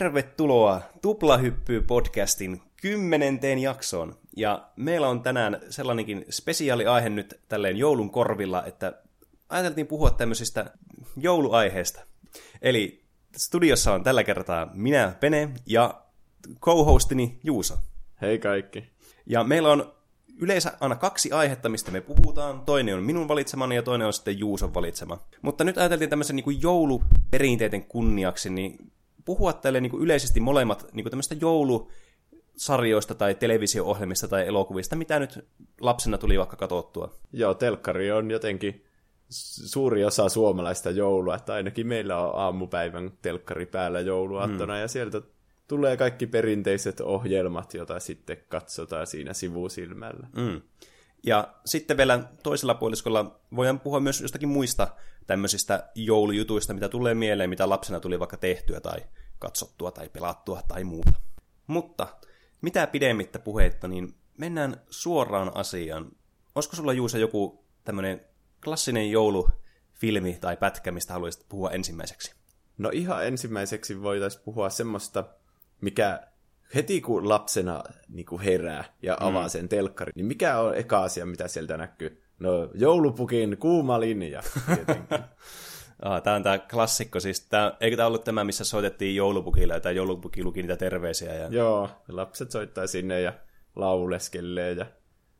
Tervetuloa Tuplahyppy-podcastin kymmenenteen jaksoon. Ja meillä on tänään sellainenkin spesiaaliaihe nyt tälleen joulun korvilla, että ajateltiin puhua tämmöisistä jouluaiheista. Eli studiossa on tällä kertaa minä, Pene, ja co-hostini Juuso. Hei kaikki. Ja meillä on yleensä aina kaksi aihetta, mistä me puhutaan. Toinen on minun valitsemani ja toinen on sitten Juuson valitsema. Mutta nyt ajateltiin tämmöisen niin jouluperinteiden kunniaksi, niin puhua tälle niin kuin yleisesti molemmat niin kuin tämmöistä joulusarjoista tai televisio-ohjelmista tai elokuvista, mitä nyt lapsena tuli vaikka katsottua. Joo, telkkari on jotenkin suuri osa suomalaista joulua, että ainakin meillä on aamupäivän telkkari päällä jouluaattona, mm. ja sieltä tulee kaikki perinteiset ohjelmat, joita sitten katsotaan siinä sivusilmällä. Mm. Ja sitten vielä toisella puoliskolla voidaan puhua myös jostakin muista tämmöisistä joulujutuista, mitä tulee mieleen, mitä lapsena tuli vaikka tehtyä tai katsottua tai pelattua tai muuta. Mutta mitä pidemmittä puheitta, niin mennään suoraan asiaan. Olisiko sulla Juusa joku tämmöinen klassinen joulufilmi tai pätkä, mistä haluaisit puhua ensimmäiseksi? No ihan ensimmäiseksi voitaisiin puhua semmoista, mikä heti kun lapsena niin kuin herää ja avaa mm. sen telkkarin, niin mikä on eka asia, mitä sieltä näkyy? No joulupukin kuuma linja, Ah, tämä on tämä klassikko, siis tämä, eikö tämä ollut tämä, missä soitettiin joulupukille, ja tämä joulupuki luki niitä terveisiä? Ja... Joo, lapset soittaa sinne ja lauleskelee, ja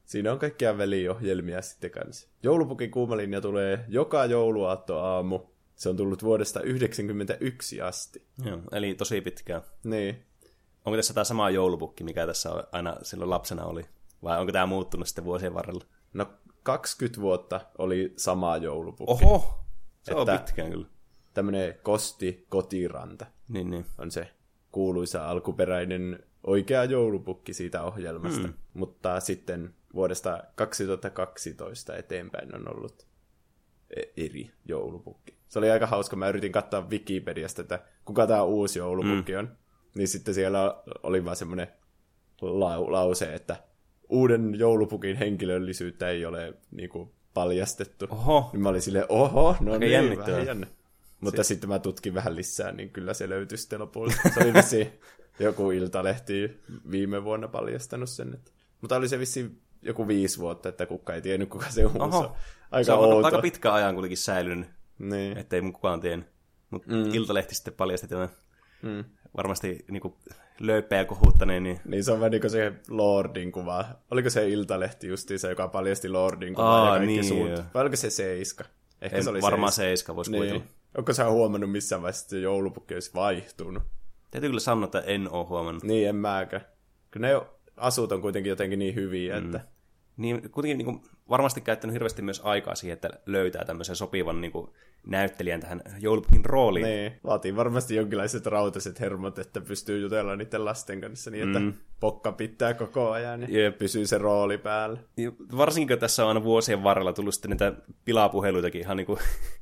siinä on kaikkia väliohjelmia sitten kanssa. Joulupukin kuumalinja tulee joka jouluaatto aamu. Se on tullut vuodesta 1991 asti. Joo, eli tosi pitkään. Niin. Onko tässä tämä sama joulupukki, mikä tässä aina silloin lapsena oli? Vai onko tämä muuttunut sitten vuosien varrella? No 20 vuotta oli sama joulupukki. Oho, se on pitkään kyllä. Tämmöinen Kosti Kotiranta Niin, niin. on se kuuluisa alkuperäinen oikea joulupukki siitä ohjelmasta. Mm. Mutta sitten vuodesta 2012 eteenpäin on ollut e- eri joulupukki. Se oli aika hauska. Mä yritin katsoa Wikipediasta, että kuka tämä uusi joulupukki on. Niin sitten siellä oli vaan semmoinen lau- lause, että uuden joulupukin henkilöllisyyttä ei ole niinku paljastettu. Oho. Niin mä olin silleen, oho, no Aika niin, vähän jännä. Mutta sitten mä tutkin vähän lisää, niin kyllä se löytyi sitten lopulta. Se oli vissi joku iltalehti viime vuonna paljastanut sen. Että... Mutta oli se vissi joku viisi vuotta, että kukaan ei tiennyt, kuka se on. Oho. Aika se on outo. aika pitkä ajan kuitenkin säilynyt, Niin. ettei mun kukaan tiennyt. Mutta mm. Iltalehti sitten paljasti tämän Mm. varmasti niin löypeä kohuttaneen, niin Niin se on vähän niin kuin se Lordin kuva. Oliko se Iltalehti justiinsa, joka paljasti Lordin kuvaa Aa, ja kaikki niin, suut? joo. Vai oliko se Seiska? Ehkä en, se oli varmaan Seiska. seiska voisi Niin. kuvitella. Onko sä huomannut missään vaiheessa, että se joulupukki olisi vaihtunut? Täytyy kyllä sanoa, että en ole huomannut. Niin, en mäkään. Kyllä ne asut on kuitenkin jotenkin niin hyviä, mm. että... Niin kuitenkin niin kuin, varmasti käyttänyt hirveästi myös aikaa siihen, että löytää tämmöisen sopivan niin kuin, näyttelijän tähän joulupukin rooliin. Niin, vaatii varmasti jonkinlaiset rautaiset hermot, että pystyy jutella niiden lasten kanssa niin, että mm. pokka pitää koko ajan ja Jep. pysyy se rooli päällä. Ja Varsinkin tässä on aina vuosien varrella tullut sitten niitä pilapuheluitakin ihan niin kuin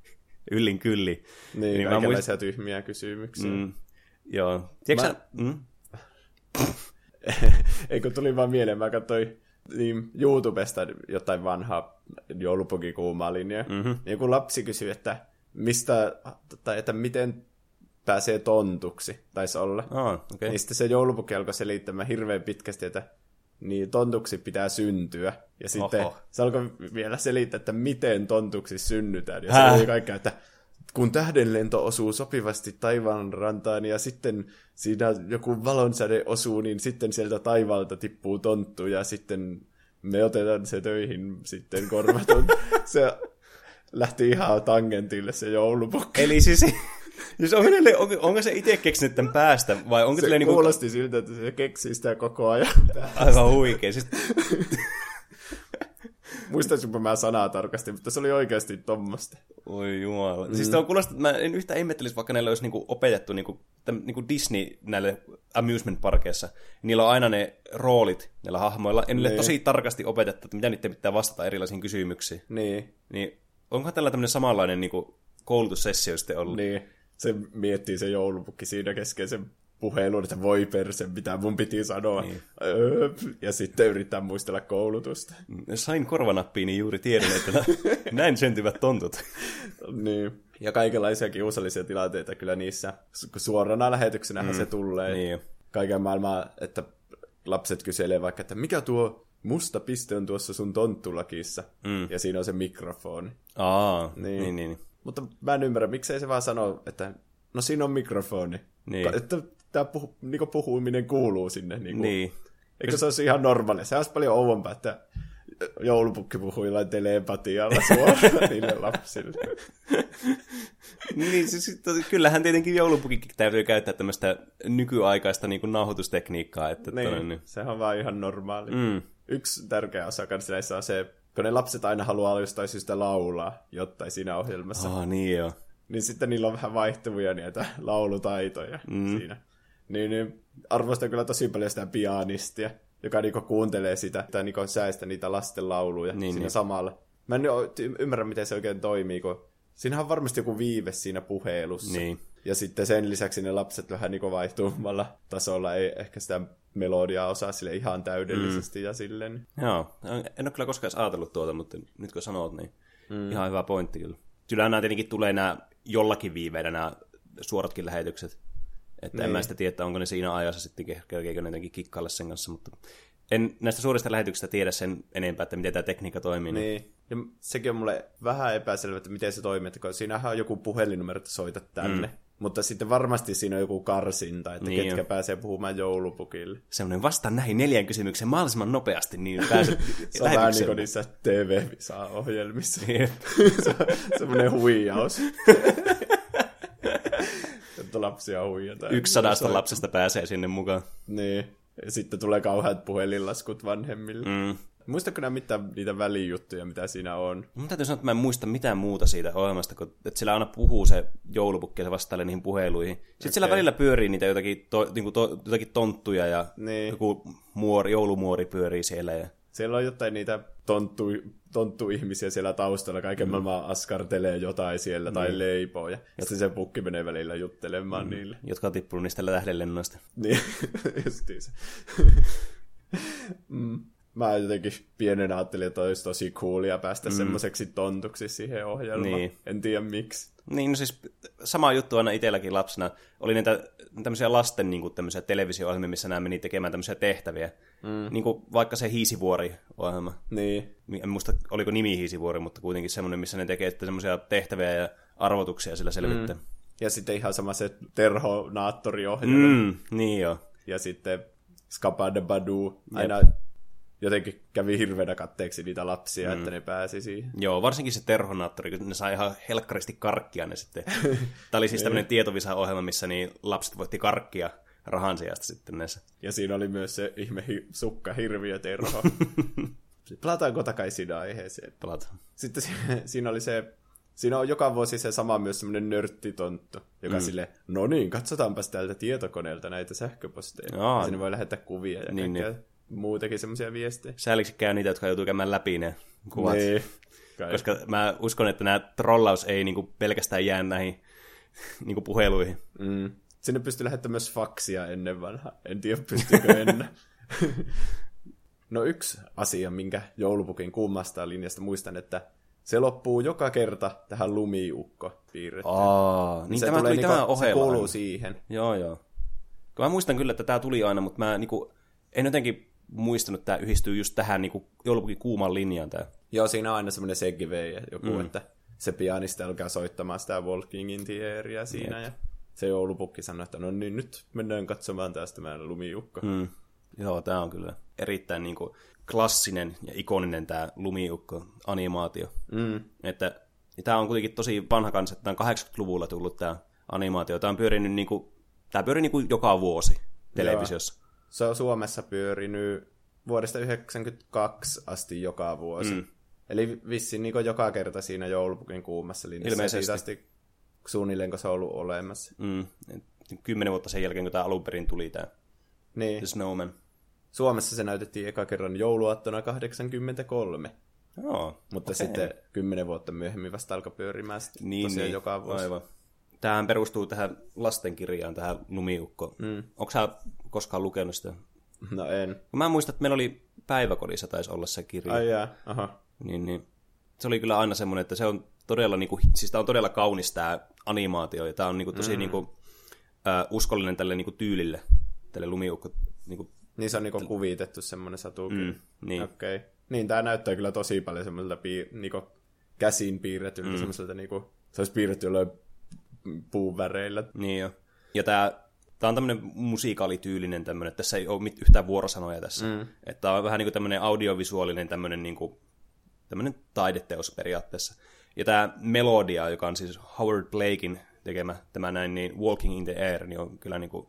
yllin kylli. Niin, niin kaikenlaisia tyhmiä kysymyksiä. Mm, joo. Tiedätkö Mä- sä, mm? Eikö tuli vaan mieleen, mä katsoin niin YouTubesta jotain vanhaa joulupukikuumaa linjaa. Mm-hmm. Niin joku lapsi kysyi, että mistä, tai että miten pääsee tontuksi, taisi olla. Okei. Okay. Niin sitten se joulupukki alkoi selittämään hirveän pitkästi, että niin tontuksi pitää syntyä. Ja sitten Oho. se alkoi vielä selittää, että miten tontuksi synnytään. Ja se oli kaikkea, että kun tähdenlento osuu sopivasti taivaan rantaan ja sitten siinä joku valonsäde osuu, niin sitten sieltä taivaalta tippuu tonttu ja sitten me otetaan se töihin sitten korvaton. se lähti ihan tangentille se joulupukki. Eli siis, siis onko, niille, onko, onko se itse keksinyt tämän päästä, vai onko Se niinku, kuulosti siltä, että se keksii sitä koko ajan. aivan huikea? Siis, Muistaisinpa mä sanaa tarkasti, mutta se oli oikeasti tommosta. oi jumala. Mm. Siis tuo kuulostaa, että mä en yhtään ihmettelisi, vaikka näille olisi niinku opetettu niinku, täm, niinku Disney näille amusement parkeissa. Niillä on aina ne roolit näillä hahmoilla. En niille Niin. tosi tarkasti opetettu, että mitä niiden pitää vastata erilaisiin kysymyksiin. Niin, Niin onkohan tällä tämmöinen samanlainen niinku koulutussessio sitten ollut? niin. Se miettii se joulupukki siinä kesken sen puhelun, että voi perse, mitä mun piti sanoa. Niin. Öö, ja sitten yrittää muistella koulutusta. Sain korvanappiini juuri tiedon, että näin syntyvät tontut. Niin. Ja kaikenlaisia kiusallisia tilanteita kyllä niissä. Kun Suorana lähetyksenähän mm. se tulee. Niin. Kaiken maailmaa, että lapset kyselee vaikka, että mikä tuo musta piste on tuossa sun tonttulakissa. Mm. Ja siinä on se mikrofoni. Aa, Niin. niin, niin. niin. Mutta mä en ymmärrä, miksei se vaan sano, että no siinä on mikrofoni. Niin. Ka- Että tämä puhu, niinku puhuminen kuuluu sinne. Niinku. niin. Eikö se olisi ihan normaali? Se olisi paljon ouvompaa, että joulupukki jollain telepatialla suoraan niille lapsille. niin siis, kyllähän tietenkin joulupukikin täytyy käyttää tämmöistä nykyaikaista niin kuin nauhoitustekniikkaa. Että Niin, niin. niin. sehän on vaan ihan normaali. Mm. Yksi tärkeä osa kanssa näissä on se, kun ne lapset aina haluaa jostain syystä laulaa jotain siinä ohjelmassa, Ah, niin joo. niin sitten niillä on vähän vaihtuvia näitä laulutaitoja mm. siinä. Niin, niin arvostan kyllä tosi paljon sitä pianistia, joka niinku kuuntelee sitä, tai niinku säästä niitä lasten lauluja Niin, niin, siinä niin. niin. samalla. Mä en ymmärrä, miten se oikein toimii, kun siinähän on varmasti joku viive siinä puhelussa. Niin. Ja sitten sen lisäksi ne lapset vähän niinku vaihtuvalla tasolla, ei ehkä sitä melodiaa osaa sille ihan täydellisesti mm. ja silleen. Joo, en ole kyllä koskaan edes ajatellut tuota, mutta nyt kun sanot, niin mm. ihan hyvä pointti kyllä. Kyllä nämä tietenkin tulee nämä jollakin viiveillä nämä suoratkin lähetykset. Että niin. en Niin. mä sitä tiedä, onko ne siinä ajassa sitten, kerkeekö ne jotenkin kikkailla sen kanssa, mutta en näistä suurista lähetyksistä tiedä sen enempää, että miten tämä tekniikka toimii. Niin. Niin. Ja sekin on mulle vähän epäselvä, että miten se toimii, että kun siinähän on joku puhelinnumero, että soita tänne. Mm. Mutta sitten varmasti siinä on joku karsinta, että Niin niin ketkä on. pääsee puhumaan joulupukille. Semmoinen vastaan näihin neljän kysymykseen mahdollisimman nopeasti, niin pääset Se on vähän niin kuin niissä TV-visa-ohjelmissa. Jep. se on semmoinen huijaus. että lapsia huijataan. Yksi sadasta lapsesta pääsee sinne mukaan. Niin. Ja sitten tulee kauheat puhelinlaskut vanhemmille. Mm. Muistatko nämä mitään niitä välijuttuja, mitä siinä on? Mun täytyy sanoa, että mä en muista mitään muuta siitä ohjelmasta, kun että sillä aina puhuu se joulupukki ja se vastailee niihin puheluihin. Sitten okay. siellä välillä pyörii niitä jotakin, to, niin kuin to, jotakin tonttuja ja Niin. joku muori, joulumuori pyörii siellä. Ja... Siellä on jotain niitä tonttu, tonttu-ihmisiä siellä taustalla, kaiken mm. maailman askartelee jotain siellä tai Niin. leipoo, ja sitten se pukki menee välillä juttelemaan mm. niille. jotka on tippunut niistä tähdenlennoista. Niin, justiin se. mm. Mä jotenkin pienen ajattelin, että olisi tosi coolia päästä mm. semmoiseksi tontuksi siihen ohjelmaan. Niin. En tiedä miksi. Niin, no siis sama juttu aina itselläkin lapsena. Oli niitä tämmöisiä lasten niin kuin, tämmöisiä televisio-ohjelmia, missä nämä meni tekemään tämmöisiä tehtäviä. Mm. Niin kuin vaikka se Hiisivuori-ohjelma. Niin, En muista, oliko nimi Hiisivuori, mutta kuitenkin semmoinen, missä ne tekee sitten semmoisia tehtäviä ja arvotuksia sillä selvittää. Mm. ja sitten ihan sama se Terho-naattori-ohjelma. Mm, niin joo. Ja sitten Skapa de Badu aina jotenkin kävi hirveänä katteeksi niitä lapsia, mm. että ne pääsi siihen. Joo, varsinkin se terhonaattori, kun ne sai ihan helkkaristi karkkia ne sitten. Tämä oli siis tämmöinen tietovisa-ohjelma, missä niin lapset voitti karkkia rahan sijasta sitten näissä. Ja siinä oli myös se ihme hi- sukka hirviö terho. Palataanko takaisin aiheeseen? Palataan. Sitten si- siinä oli se, siinä on joka vuosi se sama myös semmoinen nörttitonttu, joka mm. sille, no niin, katsotaanpas täältä tietokoneelta näitä sähköposteja. Aa. ja sinne voi lähettää kuvia ja Niin, niin, muutakin semmoisia viestejä. Sääliksi käy niitä, jotka joutuu käymään läpi ne kuvat. Niin. Kai. Koska mä uskon, että nämä trollaus ei niinku pelkästään jää näihin niinku puheluihin. Mm. Sinne pystyi lähettämään myös faksia ennen vanha. En tiedä, pystyykö ennen. no yksi asia, minkä joulupukin kummasta linjasta muistan, että se loppuu joka kerta tähän lumiukko piirrettyyn. Aa, niin se tämä tuli niinku, tämä Se kuuluu siihen. Joo, joo. Kun mä muistan kyllä, että tämä tuli aina, mutta mä niinku, en jotenkin muistanut, että tämä yhdistyy just tähän niinku, joulupukin kuuman linjaan. Tää. Joo, siinä on aina semmoinen segway joku, mm. että se pianisti alkaa soittamaan sitä Walking in the siinä. Ja se joulupukki sanoi, että no niin, nyt mennään katsomaan taas tämä lumiukko. Mm. Joo, tämä on kyllä erittäin niinku, klassinen ja ikoninen tämä lumiukko-animaatio. Mm. Että tämä on kuitenkin tosi vanha kanssa, että tämä on 80-luvulla tullut tämä animaatio. Tämä on pyörinyt niinku, tämä pyörii niinku joka vuosi televisiossa. Se on Suomessa pyörinyt vuodesta 1992 asti joka vuosi. Mm. Eli vissiin niin joka kerta siinä joulupukin kuumassa linjassa. Ilmeisesti. Asti suunnilleen, kun se on ollut olemassa. Mm. Kymmenen vuotta sen jälkeen, kun tämä alun perin tuli tämä Niin. The Snowman. Suomessa se näytettiin eka kerran jouluaattona 83. Joo, Mutta okei. sitten kymmenen vuotta myöhemmin vasta alkoi pyörimään sitten niin, tosiaan niin, joka vuosi. Aivan. Tämähän perustuu tähän lastenkirjaan, tähän Lumiukko. Mm. Onko sä koskaan lukenut sitä? No en. Mä muistan, että meillä oli päiväkodissa taisi olla se kirja. Ai jaa, aha. Niin, niin. Se oli kyllä aina semmoinen, että se on todella, niin kuin, siis tämä on todella kaunis tämä animaatio, ja tämä on niin kuin, tosi mm. niin kuin, äh, uskollinen tälle niin kuin, tyylille, tälle lumiukko. Niin, kuin, niin se on niin kuvitettu semmoinen satu. Mm, niin. Okei. Okay. Niin, tämä näyttää kyllä tosi paljon semmoiselta piir- niin kuin, käsin piirretyltä, mm. semmoiselta niin kuin, se olisi piirretty jollain puun väreillä. Niin jo. Ja tämä Tämä on tämmöinen musiikaalityylinen tämmöinen, tässä ei ole yhtään vuorosanoja tässä. Mm. Että tämä on vähän niin kuin tämmöinen audiovisuaalinen tämmöinen, niin kuin, tämmöinen taideteos periaatteessa. Ja tämä melodia, joka on siis Howard Blakein tekemä, tämä näin, niin Walking in the Air, niin on kyllä niin kuin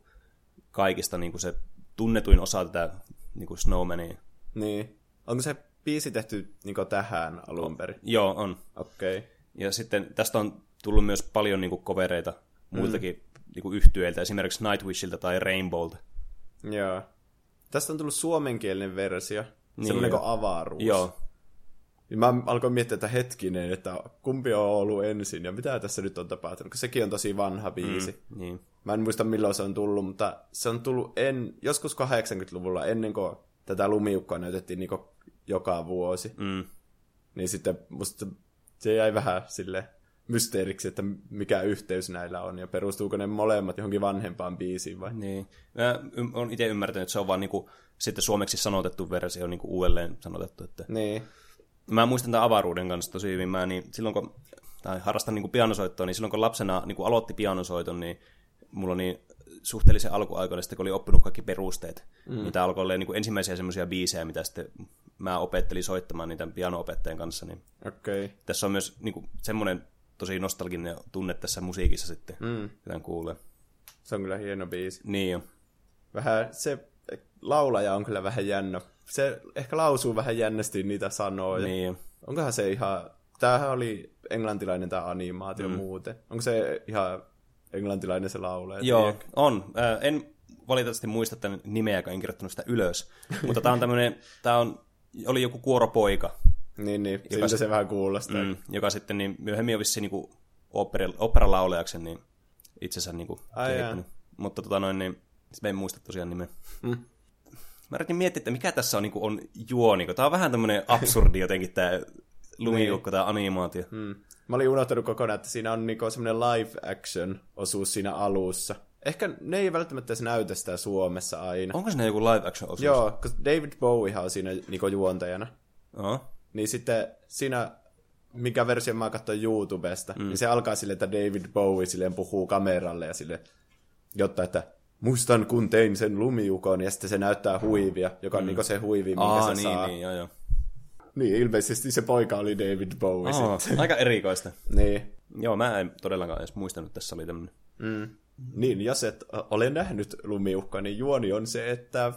kaikista niin kuin se tunnetuin osa tätä niin kuin Snowmania. Niin. Onko se biisi tehty niin tähän alun perin? Joo, on. Okei. Okay. Ja sitten tästä on tullut myös paljon niin kuin kovereita muiltakin mm niin kuin yhtyeiltä, esimerkiksi Nightwishilta tai Rainbowlta. Joo. Tästä on tullut suomenkielinen versio, niin semmoinen kuin avaruus. Joo. Niin mä alkoin miettiä, että hetkinen, että kumpi on ollut ensin ja mitä tässä nyt on tapahtunut, koska sekin on tosi vanha biisi. Mm, niin. Mä en muista milloin se on tullut, mutta se on tullut en, joskus 80-luvulla ennen kuin tätä lumiukkoa näytettiin niin joka vuosi. Mm. Niin sitten musta se jäi vähän sille mysteeriksi, että mikä yhteys näillä on, ja perustuuko ne molemmat johonkin vanhempaan biisiin vai? Niin. Mä oon itse ymmärtänyt, että se on vaan niinku, sitten suomeksi sanotettu versio niinku uudelleen sanotettu. Että... Niin. Mä muistan tämän avaruuden kanssa tosi hyvin. Mä niin, silloin kun, tai harrastan niinku pianosoittoa, niin silloin kun lapsena niinku aloitti pianosoiton, niin mulla niin suhteellisen alkuaikoina, sitten kun oli oppinut kaikki perusteet, mm. niin tämä alkoi olla niin kuin ensimmäisiä semmoisia biisejä, mitä sitten mä opettelin soittamaan niitä piano-opettajan kanssa. Niin okay. Tässä on myös niin kuin, semmoinen tosi nostalginen tunne tässä musiikissa sitten, mm. mitä kuulee. Se on kyllä hieno biisi. Niin jo. Vähän se laulaja on kyllä vähän jännä. Se ehkä lausuu vähän jännästi niitä sanoja. Niin. Onkohan se ihan... Tämähän oli englantilainen tämä animaatio mm. muuten. Onko se ihan englantilainen se laulaja? Joo, tiedä? on. Äh, en valitettavasti muista tämän nimeä, joka en kirjoittanut sitä ylös. Mutta tämä on tämmöinen, tämä on, oli joku kuoropoika, niin, niin. Joka Siltä se vähän kuulostaa. Mm, joka sitten niin myöhemmin on vissiin niin opera, operalaulajaksi niin itsensä niin kuin kehittänyt. Mutta tota noin, niin en muista tosiaan nimeä. Mm. Mä yritin miettiä, että mikä tässä on, niin kuin, on juoni. Tämä on vähän tämmöinen absurdi jotenkin tämä lumiukko, tämä animaatio. Mm. Mä olin unohtanut kokonaan, että siinä on niinku semmoinen live action osuus siinä alussa. Ehkä ne ei välttämättä edes näytä sitä Suomessa aina. Onko siinä joku live action osuus? Joo, koska David Bowie on siinä niinku juontajana. Uh-huh. Niin sitten siinä, mikä versio mä katsoin YouTubesta, mm. niin se alkaa sille, että David Bowie silleen puhuu kameralle ja sille, jotta, että muistan kun tein sen lumiukon, ja sitten se näyttää huivia, joka on mm. niin se huivi, minkä Aa, se niin, saa. Niin, joo, joo. Niin, ilmeisesti se poika oli David Bowie oh, sitten. Aika erikoista. niin. Joo, mä en todellakaan edes muistanut, että tässä oli tämmöinen. Mm. Niin, jos et ole nähnyt lumiukkoa, niin juoni on se, että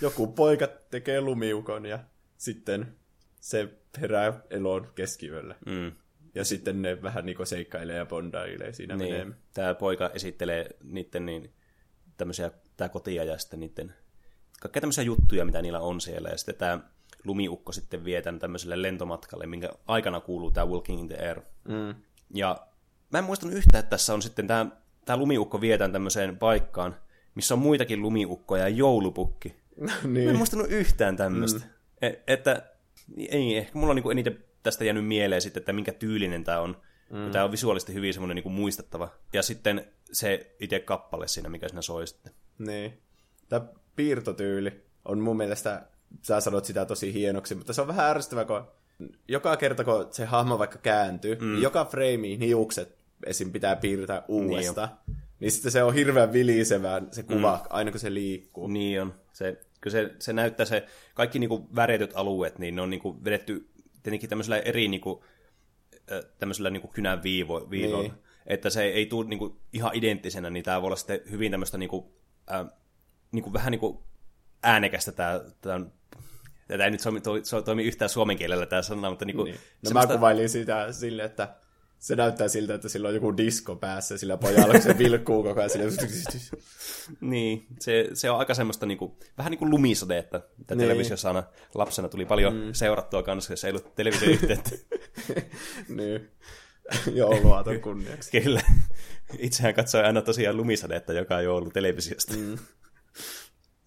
joku poika tekee lumiukon ja sitten se herää eloon keskiyöllä. Mm. Ja sitten ne vähän niin seikkailee ja bondailee siinä niin. menee. Tämä poika esittelee niiden niin, tämmöisiä, tämä kotia ja sitten niiden kaikkea tämmöisiä juttuja, mitä niillä on siellä. Ja sitten tämä lumiukko sitten vie tämän tämmöiselle lentomatkalle, minkä aikana kuuluu tämä Walking in the Air. Mm. Ja mä en muistanut yhtään, että tässä on sitten tämä, tämä lumiukko vietään tämmöiseen paikkaan, missä on muitakin lumiukkoja ja joulupukki. niin. Mä en muistanut yhtään tämmöistä. Mm. E- että ei, ehkä mulla on niinku eniten tästä jäänyt mieleen sitten, että minkä tyylinen tämä on. Mm. Tämä on visuaalisesti hyvin semmoinen niinku muistettava. Ja sitten se itse kappale siinä, mikä siinä soi sitten. Niin. Tämä piirtotyyli on mun mielestä, sä sanot sitä tosi hienoksi, mutta se on vähän ärsyttävä, kun joka kerta, kun se hahmo vaikka kääntyy, mm. niin joka frame hiukset esim. pitää piirtää uudestaan. Niin, niin sitten se on hirveän vilisevää se kuva, mm. aina kun se liikkuu. Niin on. Se kyllä se, se näyttää se, kaikki niin kuin väretyt alueet, niin ne on niin kuin vedetty tietenkin tämmöisellä eri niin kuin, tämmöisellä niin kuin kynän viivo, viivoilla. Niin. Että se ei tule niin kuin ihan identtisenä, niin tämä voi olla sitten hyvin tämmöistä niin kuin, äh, niin kuin vähän niin kuin äänekästä tämä, tämä Tätä ei nyt toimi, toimi yhtään suomen kielellä tämä sana, mutta niin kuin, niin. No semmoista... mä kuvailin sitä sille, että se näyttää siltä, että sillä on joku disko päässä sillä pojalla, kun se vilkkuu koko ajan sille. niin, se, se on aika semmoista niinku, vähän niin kuin lumisadetta, mitä niin. televisiosana lapsena tuli paljon mm. seurattua kanssa, jos ei ollut televisioyhteyttä. niin. Jouluaaton kunniaksi. Kyllä. Itsehän katsoi aina tosiaan lumisadetta joka joulu televisiosta. Mm.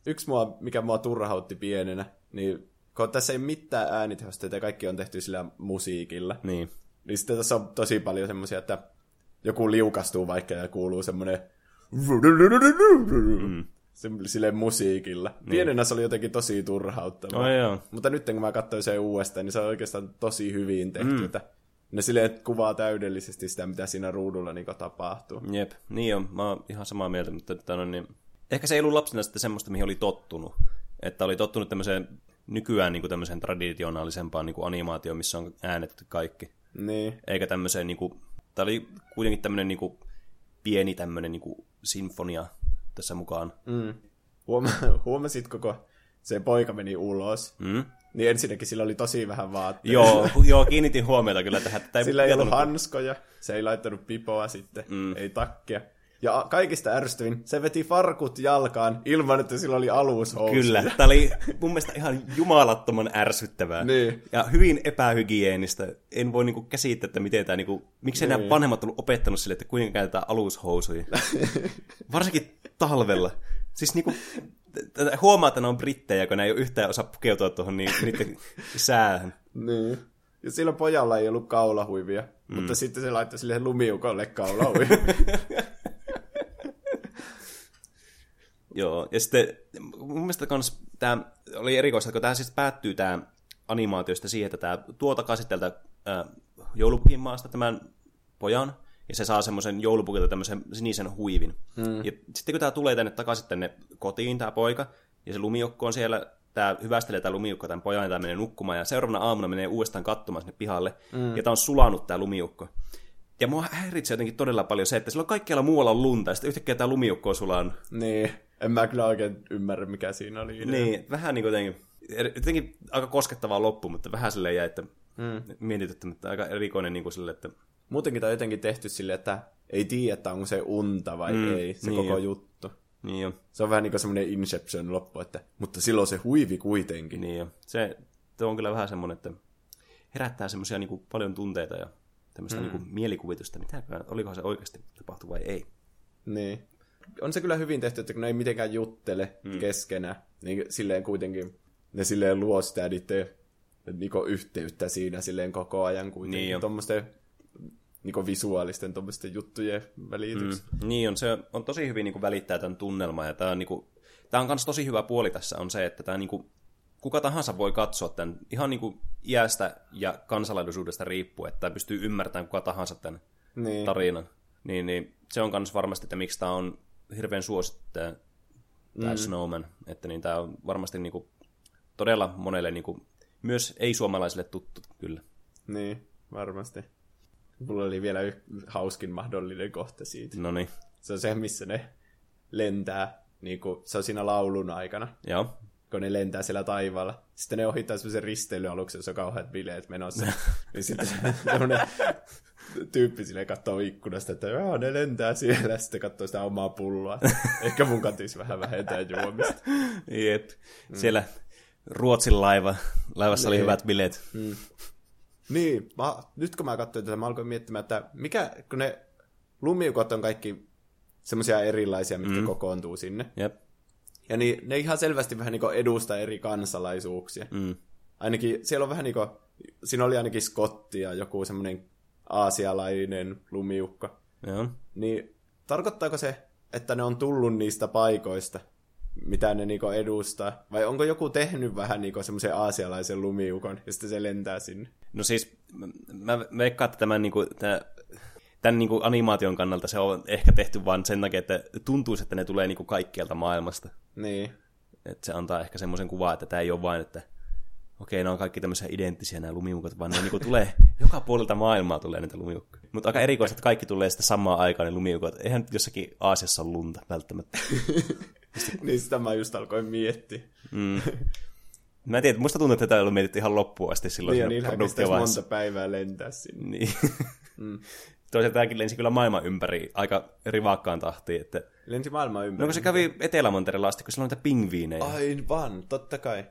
Yksi mua, mikä mua turhautti pienenä, niin kun tässä ei mitään äänitehosteita ja kaikki on tehty sillä musiikilla, Niin. niin sitten tässä on tosi paljon semmoisia, että joku liukastuu vaikka ja kuuluu semmoinen mm. silleen musiikilla. Niin. Pienenä se oli jotenkin tosi turhauttavaa. Oh, joo. Mutta nyt kun mä katsoin sen uudestaan, niin se on oikeastaan tosi hyvin tehty. Mm. Että ne silleen kuvaa täydellisesti sitä, mitä siinä ruudulla niin tapahtuu. Jep, niin on. Mä oon ihan samaa mieltä, mutta tota, no, niin... ehkä se ei ollut lapsena sitten semmoista, mihin oli tottunut. Että oli tottunut tämmöiseen nykyään niin kuin tämmöiseen traditionaalisempaan niin kuin animaatioon, missä on äänetetty kaikki. Niin. Eikä tämmöiseen, niin kuin, tämä oli kuitenkin tämmöinen niin kuin, pieni tämmöinen niin kuin, sinfonia tässä mukaan. Mm. Huoma, huomasitko, kun se poika meni ulos, Mm? Niin ensinnäkin sillä oli tosi vähän vaatteita. Joo, joo, kiinnitin huomiota kyllä tähän. Että Sillä ei ollut hanskoja, se ei laittanut pipoa sitten, mm. ei takkia. Ja kaikista ärsyttävin, se veti farkut jalkaan ilman, että sillä oli alushousuja. Kyllä, tämä oli mun mielestä ihan jumalattoman ärsyttävää. Niin. Ja hyvin epähygienistä. En voi niinku käsittää, että miten tämä, niinku, miksi niin. nämä vanhemmat ollut opettanut sille, että kuinka käytetään alushousuja. Varsinkin talvella. Siis niinku, huomaa, että ne on brittejä, kun ne ei ole yhtään osaa pukeutua tuohon niin, niiden säähän. Niin. Ja sillä pojalla ei ollut kaulahuivia, mm. mutta sitten se laittoi sille lumiukolle kaulahuivia. Joo, ja sitten mun mielestä kans tämä oli erikoista, kun tämä siis päättyy tämä animaatiosta siihen, että tämä tuo takaisin tältä ää, joulupukin maasta tämän pojan, ja se saa semmoisen joulupukilta tämmöisen sinisen huivin. Mm. Ja sitten kun tämä tulee tänne takaisin tänne kotiin, tämä poika, ja se lumiukko on siellä, tämä hyvästelee tämä lumiukko tämän pojan, ja tämä menee nukkumaan, ja seuraavana aamuna menee uudestaan katsomaan sinne pihalle, mm. ja tämä on sulanut tämä lumiukko. Ja mua häiritsee jotenkin todella paljon se, että sillä on kaikkialla muualla on lunta, ja sitten yhtäkkiä tämä lumiukko on sulanut. niin. En mä kyllä oikein ymmärrä, mikä siinä oli. idea. Niin, vähän niin kuin jotenkin, jotenkin aika koskettavaa loppu, mutta vähän silleen jäi, että mm. mietityttä, mutta aika erikoinen niin kuin sille, että Muutenkin tämä on jotenkin tehty silleen, että ei tiedä, että onko se unta vai Mm, ei, se niin koko jo. juttu. niin jo, Se on vähän niin kuin semmoinen Inception loppu, että mutta silloin se huivi kuitenkin. niin jo. Se, on kyllä vähän semmoinen, että herättää semmoisia niin paljon tunteita ja tämmöistä mm. niin kuin mielikuvitusta, mitä olikohan se oikeasti tapahtu vai ei. Niin. On se kyllä hyvin tehty, että kun ne ei mitenkään juttele mm. keskenään, niin silleen kuitenkin ne silleen luo sitä niiden niinku yhteyttä siinä silleen koko ajan kuitenkin. Niin. Tuommoisten niinku visuaalisten juttujen välityksestä. Mm. Niin on, se on tosi hyvin niin kuin välittää tämän tunnelman, ja tämä on, niin kuin, tämä on myös tosi hyvä puoli tässä on se, että tämä niin kuin, kuka tahansa voi katsoa tämän ihan niin kuin iästä ja kansalaisuudesta riippuen, että pystyy ymmärtämään kuka tahansa tämän Niin. tarinan. Niin, niin se on myös varmasti, että miksi tämä on hirveän suosittu tämä, tämä mm. Snowman, että niin tämä on varmasti niin kuin, todella monelle niin kuin, myös ei-suomalaisille tuttu kyllä. Niin, varmasti. Mulla oli vielä y- hauskin mahdollinen kohta siitä. No niin, Se on se, missä ne lentää, niin kuin, se on siinä laulun aikana, joo. kun ne lentää siellä taivaalla. Sitten ne ohittaa semmoisen risteilyaluksen, jossa on kauheat bileet menossa. niin sitten semmoinen tyyppi sille katsoo ikkunasta, että Jaa, ne lentää siellä, sitten katsoo sitä omaa pulloa. Ehkä mun kantis vähän vähentää juomista. Jep. Siellä Ruotsin laiva, laivassa oli Niin. hyvät bileet. Niin, mä, nyt kun mä katsoin tätä, mä alkoin miettimään, että mikä, kun ne lumiukot on kaikki semmoisia erilaisia, mitkä mm. kokoontuu sinne. Jep. Ja niin, ne ihan selvästi vähän niin edustaa eri kansalaisuuksia. Mm. Ainakin siellä on vähän niin kuin, siinä oli ainakin Skotti ja joku semmoinen aasialainen lumiukko. Joo. Niin tarkoittaako se, että ne on tullut niistä paikoista, mitä ne niinku edustaa? Vai onko joku tehnyt vähän niinku semmoisen aasialaisen lumiukon, ja sitten se lentää sinne? No siis, mä veikkaan, että tämän, niinku, tämän, tämän niinku animaation kannalta se on ehkä tehty vain sen takia, että tuntuisi, että ne tulee niinku kaikkialta maailmasta. Niin. Että se antaa ehkä semmoisen kuvan, että tämä ei ole vain, että okei, ne on kaikki tämmöisiä identtisiä nämä lumiukot, vaan ne niinku tulee, joka puolelta maailmaa tulee näitä lumiukkoja. Mutta aika erikoista, että kaikki tulee sitten samaan aikaan ne lumiukot. Eihän nyt jossakin Aasiassa ole lunta välttämättä. niin sitä mä just alkoin miettiä. Mm. Mä en tiedä, musta tuntuu, että tätä ei ollut mietitty ihan loppuun asti silloin Niin, niillähän kestäisi produktiovaiheessa. monta päivää lentää sinne. Niin. Mm. Toisaalta tämäkin lensi kyllä maailman ympäri aika rivakkaan tahtiin. Että... Lensi maailman ympäri. No kun se kävi Etelämantereella asti, kun siellä on niitä pingviinejä. Aivan, totta kai.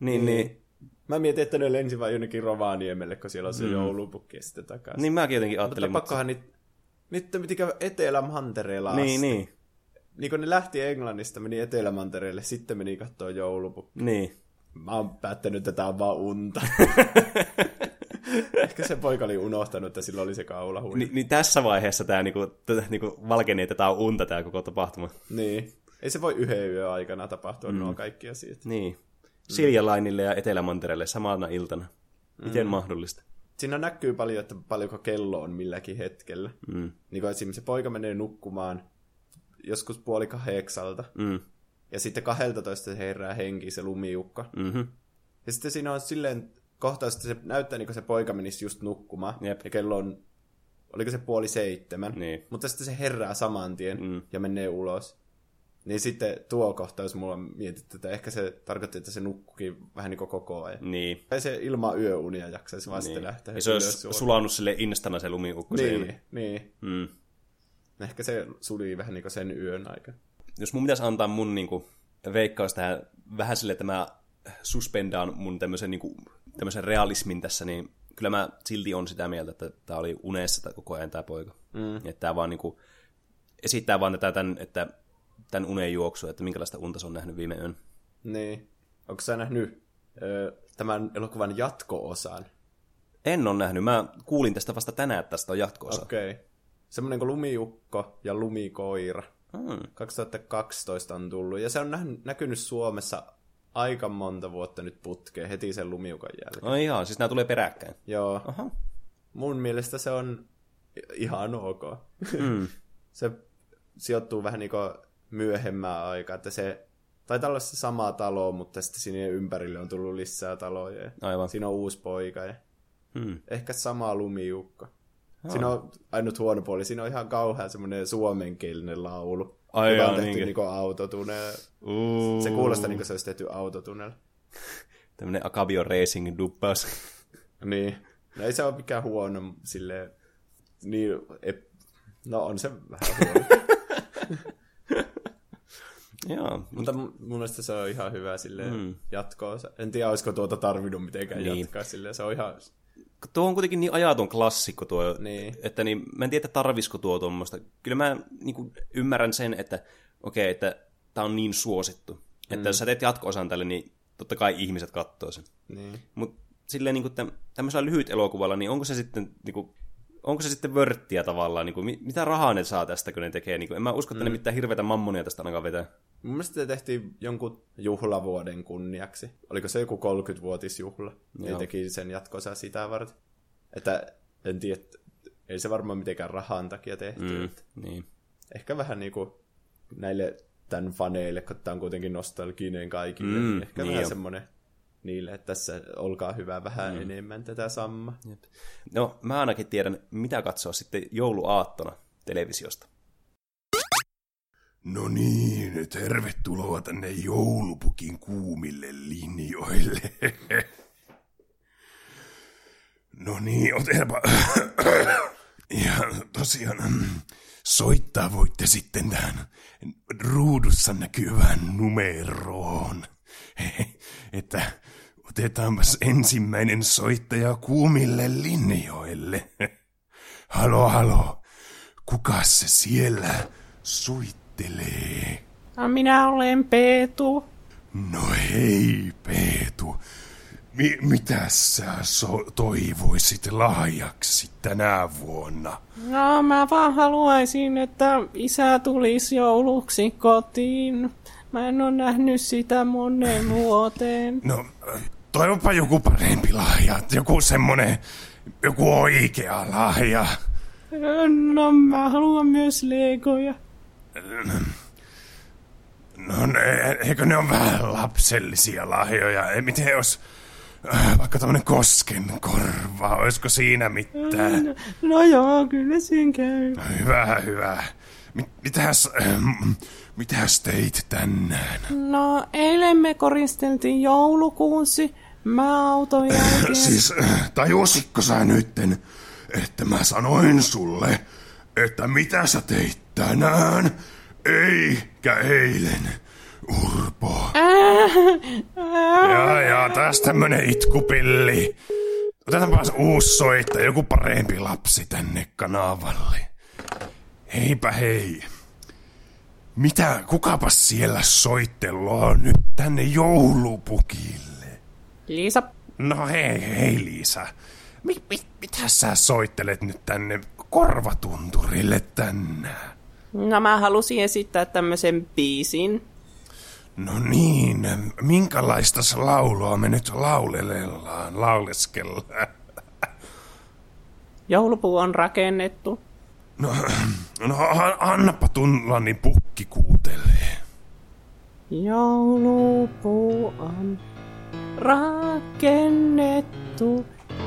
Niin, niin. Mä mietin, että ne lensi vain jonnekin Rovaniemelle, kun siellä on se mm. joulupukki ja sitten takaisin. Niin mäkin jotenkin Mutta ajattelin. pakkohan niitä... Nyt piti käydä Etelämantereella asti. Niin, niin. Kun ne lähti Englannista, meni Etelämantereelle, sitten meni katsoa joulupukki. Niin. mä oon päättänyt, että tää on vaan unta. Ehkä se poika oli unohtanut, että sillä oli se kaula Ni, niin tässä vaiheessa tämä niinku, tätä, niinku valkenee, että tämä on unta tämä koko tapahtuma. Niin. Ei se voi yhden yön aikana tapahtua mm. nuo kaikki asiat. Niin. Siljalainille ja Etelämantereelle samana iltana. Miten mm. mahdollista? Siinä näkyy paljon, että paljonko kello on milläkin hetkellä. Mm. Niin kuin esimerkiksi se poika menee nukkumaan joskus puoli kahdeksalta. Mm. Ja sitten 12 se herää henki, se lumiukko. Mm-hmm. Ja sitten siinä on silleen kohtaus, että se näyttää niin kuin se poika menisi just nukkumaan. Jep. Ja kello on, oliko se puoli seitsemän. Niin. Mutta sitten se herää saman tien mm. ja menee ulos. Niin sitten tuo kohtaus mulla on mietitty, että ehkä se tarkoitti, että se nukkukin vähän niin kuin koko ajan. Niin. Tai se ilman yöunia jaksaisi vaan niin. lähteä. Ja se olisi sulannut sille instana se lumiukko. Niin, niin. Mm. Ehkä se suli vähän niin sen yön aika. Jos mun pitäisi antaa mun niin kuin, veikkaus tähän vähän sille, että mä suspendaan mun tämmöisen, niin kuin, tämmöisen realismin tässä, niin kyllä mä silti on sitä mieltä, että tämä oli unessa koko ajan tämä poika. Mm. Että tämä vaan niin kuin, esittää vaan tätä tämän, että tämän unen juoksu, että minkälaista unta se on nähnyt viime yön. Niin. Onko sä nähnyt ö, tämän elokuvan jatko-osan? En ole nähnyt. Mä kuulin tästä vasta tänään, että tästä on jatko-osa. Okei. Okay. Semmoinen kuin Lumiukko ja Lumikoira. Hmm. 2012 on tullut. Ja se on nähnyt, näkynyt Suomessa aika monta vuotta nyt putkeen heti sen lumiukan jälkeen. Oh ihan, siis nämä tulee peräkkäin. Joo. Aha. Mun mielestä se on ihan ok. Mm. se sijoittuu vähän niin kuin myöhemmään aikaa, että se taitaa olla se sama talo, mutta sitten sinne ympärille on tullut lisää taloja. Ja Aivan. Siinä on uusi poika ja hmm. ehkä sama lumiukko. Oh. Siinä on ainut huono puoli, siinä on ihan kauhean semmoinen suomenkielinen laulu. Ai joka on tehty niinku autotunnel. Uh. Se kuulostaa niin kuin se olisi tehty autotunnel. Tämmöinen Akabio Racing duppaus. niin. No ei se ole mikään huono sille niin, ep... no on se vähän huono. Joo. Mutta mun mielestä se on ihan hyvä sille mm. jatkoa. En tiedä, olisiko tuota tarvinnut mitenkään niin. jatkaa sille. Se on ihan... Tuo on kuitenkin niin ajaton klassikko tuo, niin. että niin, mä en tiedä, tarvisiko tuo tuommoista. Kyllä mä niin kuin, ymmärrän sen, että okei, okay, että tämä on niin suosittu. Mm. Että jos sä teet jatko-osan tälle, niin totta kai ihmiset katsoo sen. Niin. Mutta silleen niin kuin, tämmöisellä lyhyt elokuvalla, niin onko se sitten niin kuin, onko se sitten vörttiä tavallaan, niin kuin, mitä rahaa ne saa tästä, kun ne tekee, niin kuin, en mä usko, että mm. ne mitään hirveätä mammonia tästä ainakaan vetää. Mun mielestä se tehtiin jonkun juhlavuoden kunniaksi. Oliko se joku 30-vuotisjuhla? Ne teki sen jatkossa sitä varten. Että en tiedä, ei se varmaan mitenkään rahan takia tehty. Mm, niin. Ehkä vähän niin kuin näille tämän faneille, kun tämä on kuitenkin nostalginen kaikille. Mm, niin ehkä niin vähän semmoinen niille, että tässä olkaa hyvä vähän mm. enemmän tätä samma. Jep. No, mä ainakin tiedän, mitä katsoa sitten jouluaattona televisiosta. No niin, tervetuloa tänne joulupukin kuumille linjoille. No niin, otetaanpa. Ja tosiaan, soittaa voitte sitten tähän ruudussa näkyvään numeroon. Otetaanpas ensimmäinen soittaja kuumille linjoille. Halo, halo. Kuka se siellä soit? soittelee? No, minä olen Peetu. No hei, Peetu. Mi- mitä sä so- toivoisit lahjaksi tänä vuonna? No mä vaan haluaisin, että isä tulisi jouluksi kotiin. Mä en ole nähnyt sitä monen vuoteen. No, toivopa joku parempi lahja. Joku semmonen, joku oikea lahja. No mä haluan myös legoja. No ne, eikö ne on vähän lapsellisia lahjoja? Ei, miten jos äh, vaikka tämmönen kosken korva, olisiko siinä mitään? No, no joo, kyllä siinä käy. No, hyvä, hyvä. Mitäs, ähm, mitäs teit tänään? No, eilen me koristeltiin joulukuusi. Mä autoin jälkeen. siis, äh, tajusitko sä nytten, että mä sanoin sulle, että mitä sä teit tänään, eikä eilen, Urpo. Ja, ja, taas tämmönen itkupilli. Otetaanpas uusi soittaja, joku parempi lapsi tänne kanavalle. Heipä hei. Mitä, kukapas siellä soittelua nyt tänne joulupukille? Liisa, No hei, hei Liisa. Mit, mit, mitä sä soittelet nyt tänne korvatunturille tänään? no mä halusin esittää tämmöisen biisin. No niin, minkälaista laulua me nyt laulelellaan, lauleskellaan? Joulupuu on rakennettu. No, no annapa tulla, niin pukki kuutelee. Joulupuu on rakennettu.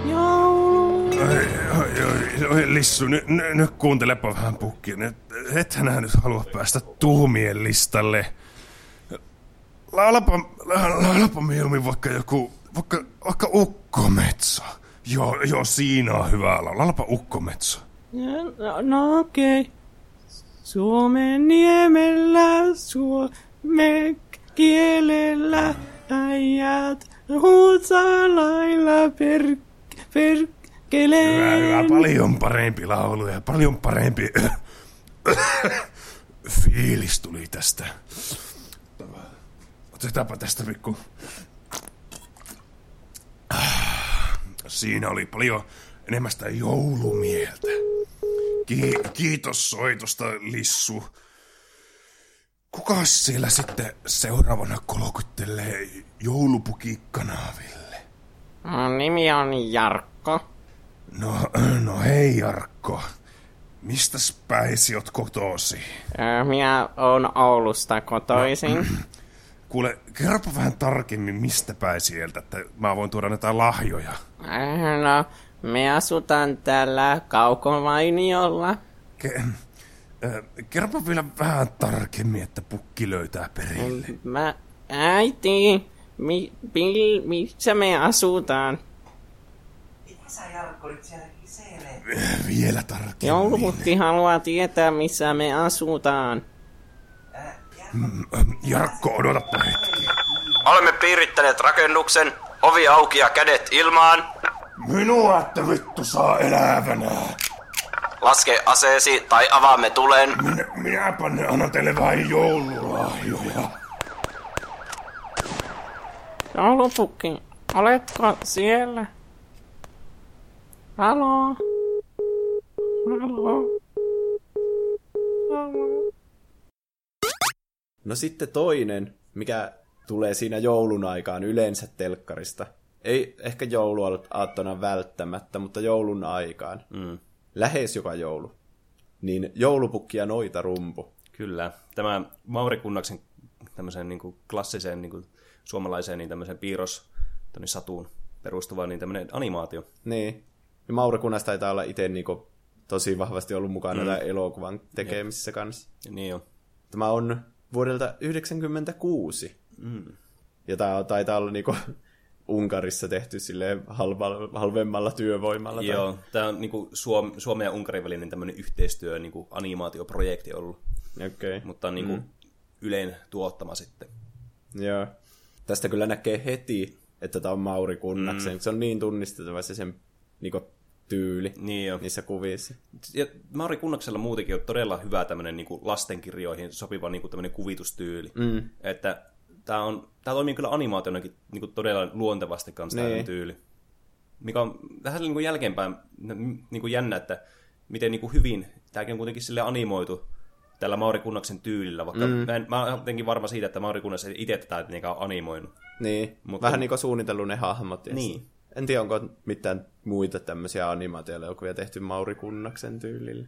Joulu... Oi, oi, oi, oi Lissu, nyt, nyt, nyt kuuntelepa vähän pukki. Nyt, ethän nyt halua päästä tuumien listalle. Laulapa, la- laulapa mieluummin vaikka joku, vaikka, vaikka ukkometso. Joo, joo, siinä on hyvä ala. Laulapa ukkometso. No, no okei. Okay. Suomen niemellä, suomen kielellä, äijät huutsaa lailla per, Hyvä, perkeleen. hyvä, paljon parempi laulu ja paljon parempi fiilis tuli tästä. Otetaanpa tästä pikku. Siinä oli paljon enemmän sitä joulumieltä. Ki- kiitos soitosta, Lissu. Kuka siellä sitten seuraavana kolkuttelee joulupukikanaville? Mun nimi on Jarkko. No, no hei Jarkko. Mistä päisi oot kotosi? Minä oon Oulusta kotoisin. Kuule, kerropa vähän tarkemmin mistä päin sieltä, että mä voin tuoda näitä lahjoja. Äh, No, me asutaan täällä Kaukovainiolla. Ke- äh, kerropa vielä vähän tarkemmin, että pukki löytää perille. Mä, äiti, mi, bil, missä me asutaan? Vielä tarkemmin. Joulupukki haluaa tietää, missä me asutaan. Jarkko, odotapa hetki. Olemme piirittäneet rakennuksen, ovi auki ja kädet ilmaan. Minua että vittu saa elävänä. Laske aseesi tai avaamme tulen. Minä, minäpä ne annan teille vain joululahjoja. Joulupukki, oletko siellä? Halo? Halo? Halo? No sitten toinen, mikä tulee siinä joulun aikaan yleensä telkkarista. Ei ehkä jouluaattona välttämättä, mutta joulun aikaan. Mm. Lähes joka joulu. Niin joulupukki ja noita rumpu. Kyllä. Tämä Mauri Kunnaksen tämmöiseen niin kuin klassiseen niin kuin suomalaiseen niin tämmöiseen piirros satuun perustuva niin tämmöinen animaatio. Niin. Ja Mauri Kunnas taitaa olla itse niinku tosi vahvasti ollut mukana mm. elokuvan tekemisissä kanssa. Niin on. Tämä on vuodelta 1996. Mm. Ja tämä taitaa olla niinku Unkarissa tehty sille halva, halvemmalla työvoimalla. tai- Joo, tämä on niin kuin Suom- Suomen ja Unkarin välinen tämmöinen yhteistyö niin kuin animaatioprojekti ollut, Okei. mutta niin kuin Ylen tuottama sitten. Joo. Tästä kyllä näkee heti, että tämä on Mauri Kunnaksen. Mm. Se on niin tunnistettava se sen niinku, tyyli Niin jo. niissä kuvissa. Ja Mauri Kunnaksella muutenkin on todella hyvä tämmöinen niin kuin lastenkirjoihin sopiva niin kuin tämmöinen kuvitustyyli. Mm. Että tämä, on, tämä toimii kyllä animaationakin niin kuin todella luontevasti kanssa Niin. tämä tyyli. Mikä on vähän niin kuin jälkeenpäin niin kuin jännä, että miten niin kuin hyvin tämäkin on kuitenkin sille animoitu tällä Mauri Kunnaksen tyylillä, vaikka mm. mä, en, mä olen jotenkin varma siitä, että Mauri Kunnas ei itse tätä mitenkään animoinut. Niin, Mutta- vähän niin kuin suunnitellut ne hahmot. Niin. En tiedä, onko mitään muita tämmöisiä animaatioelokuvia tehty Mauri Kunnaksen tyylillä.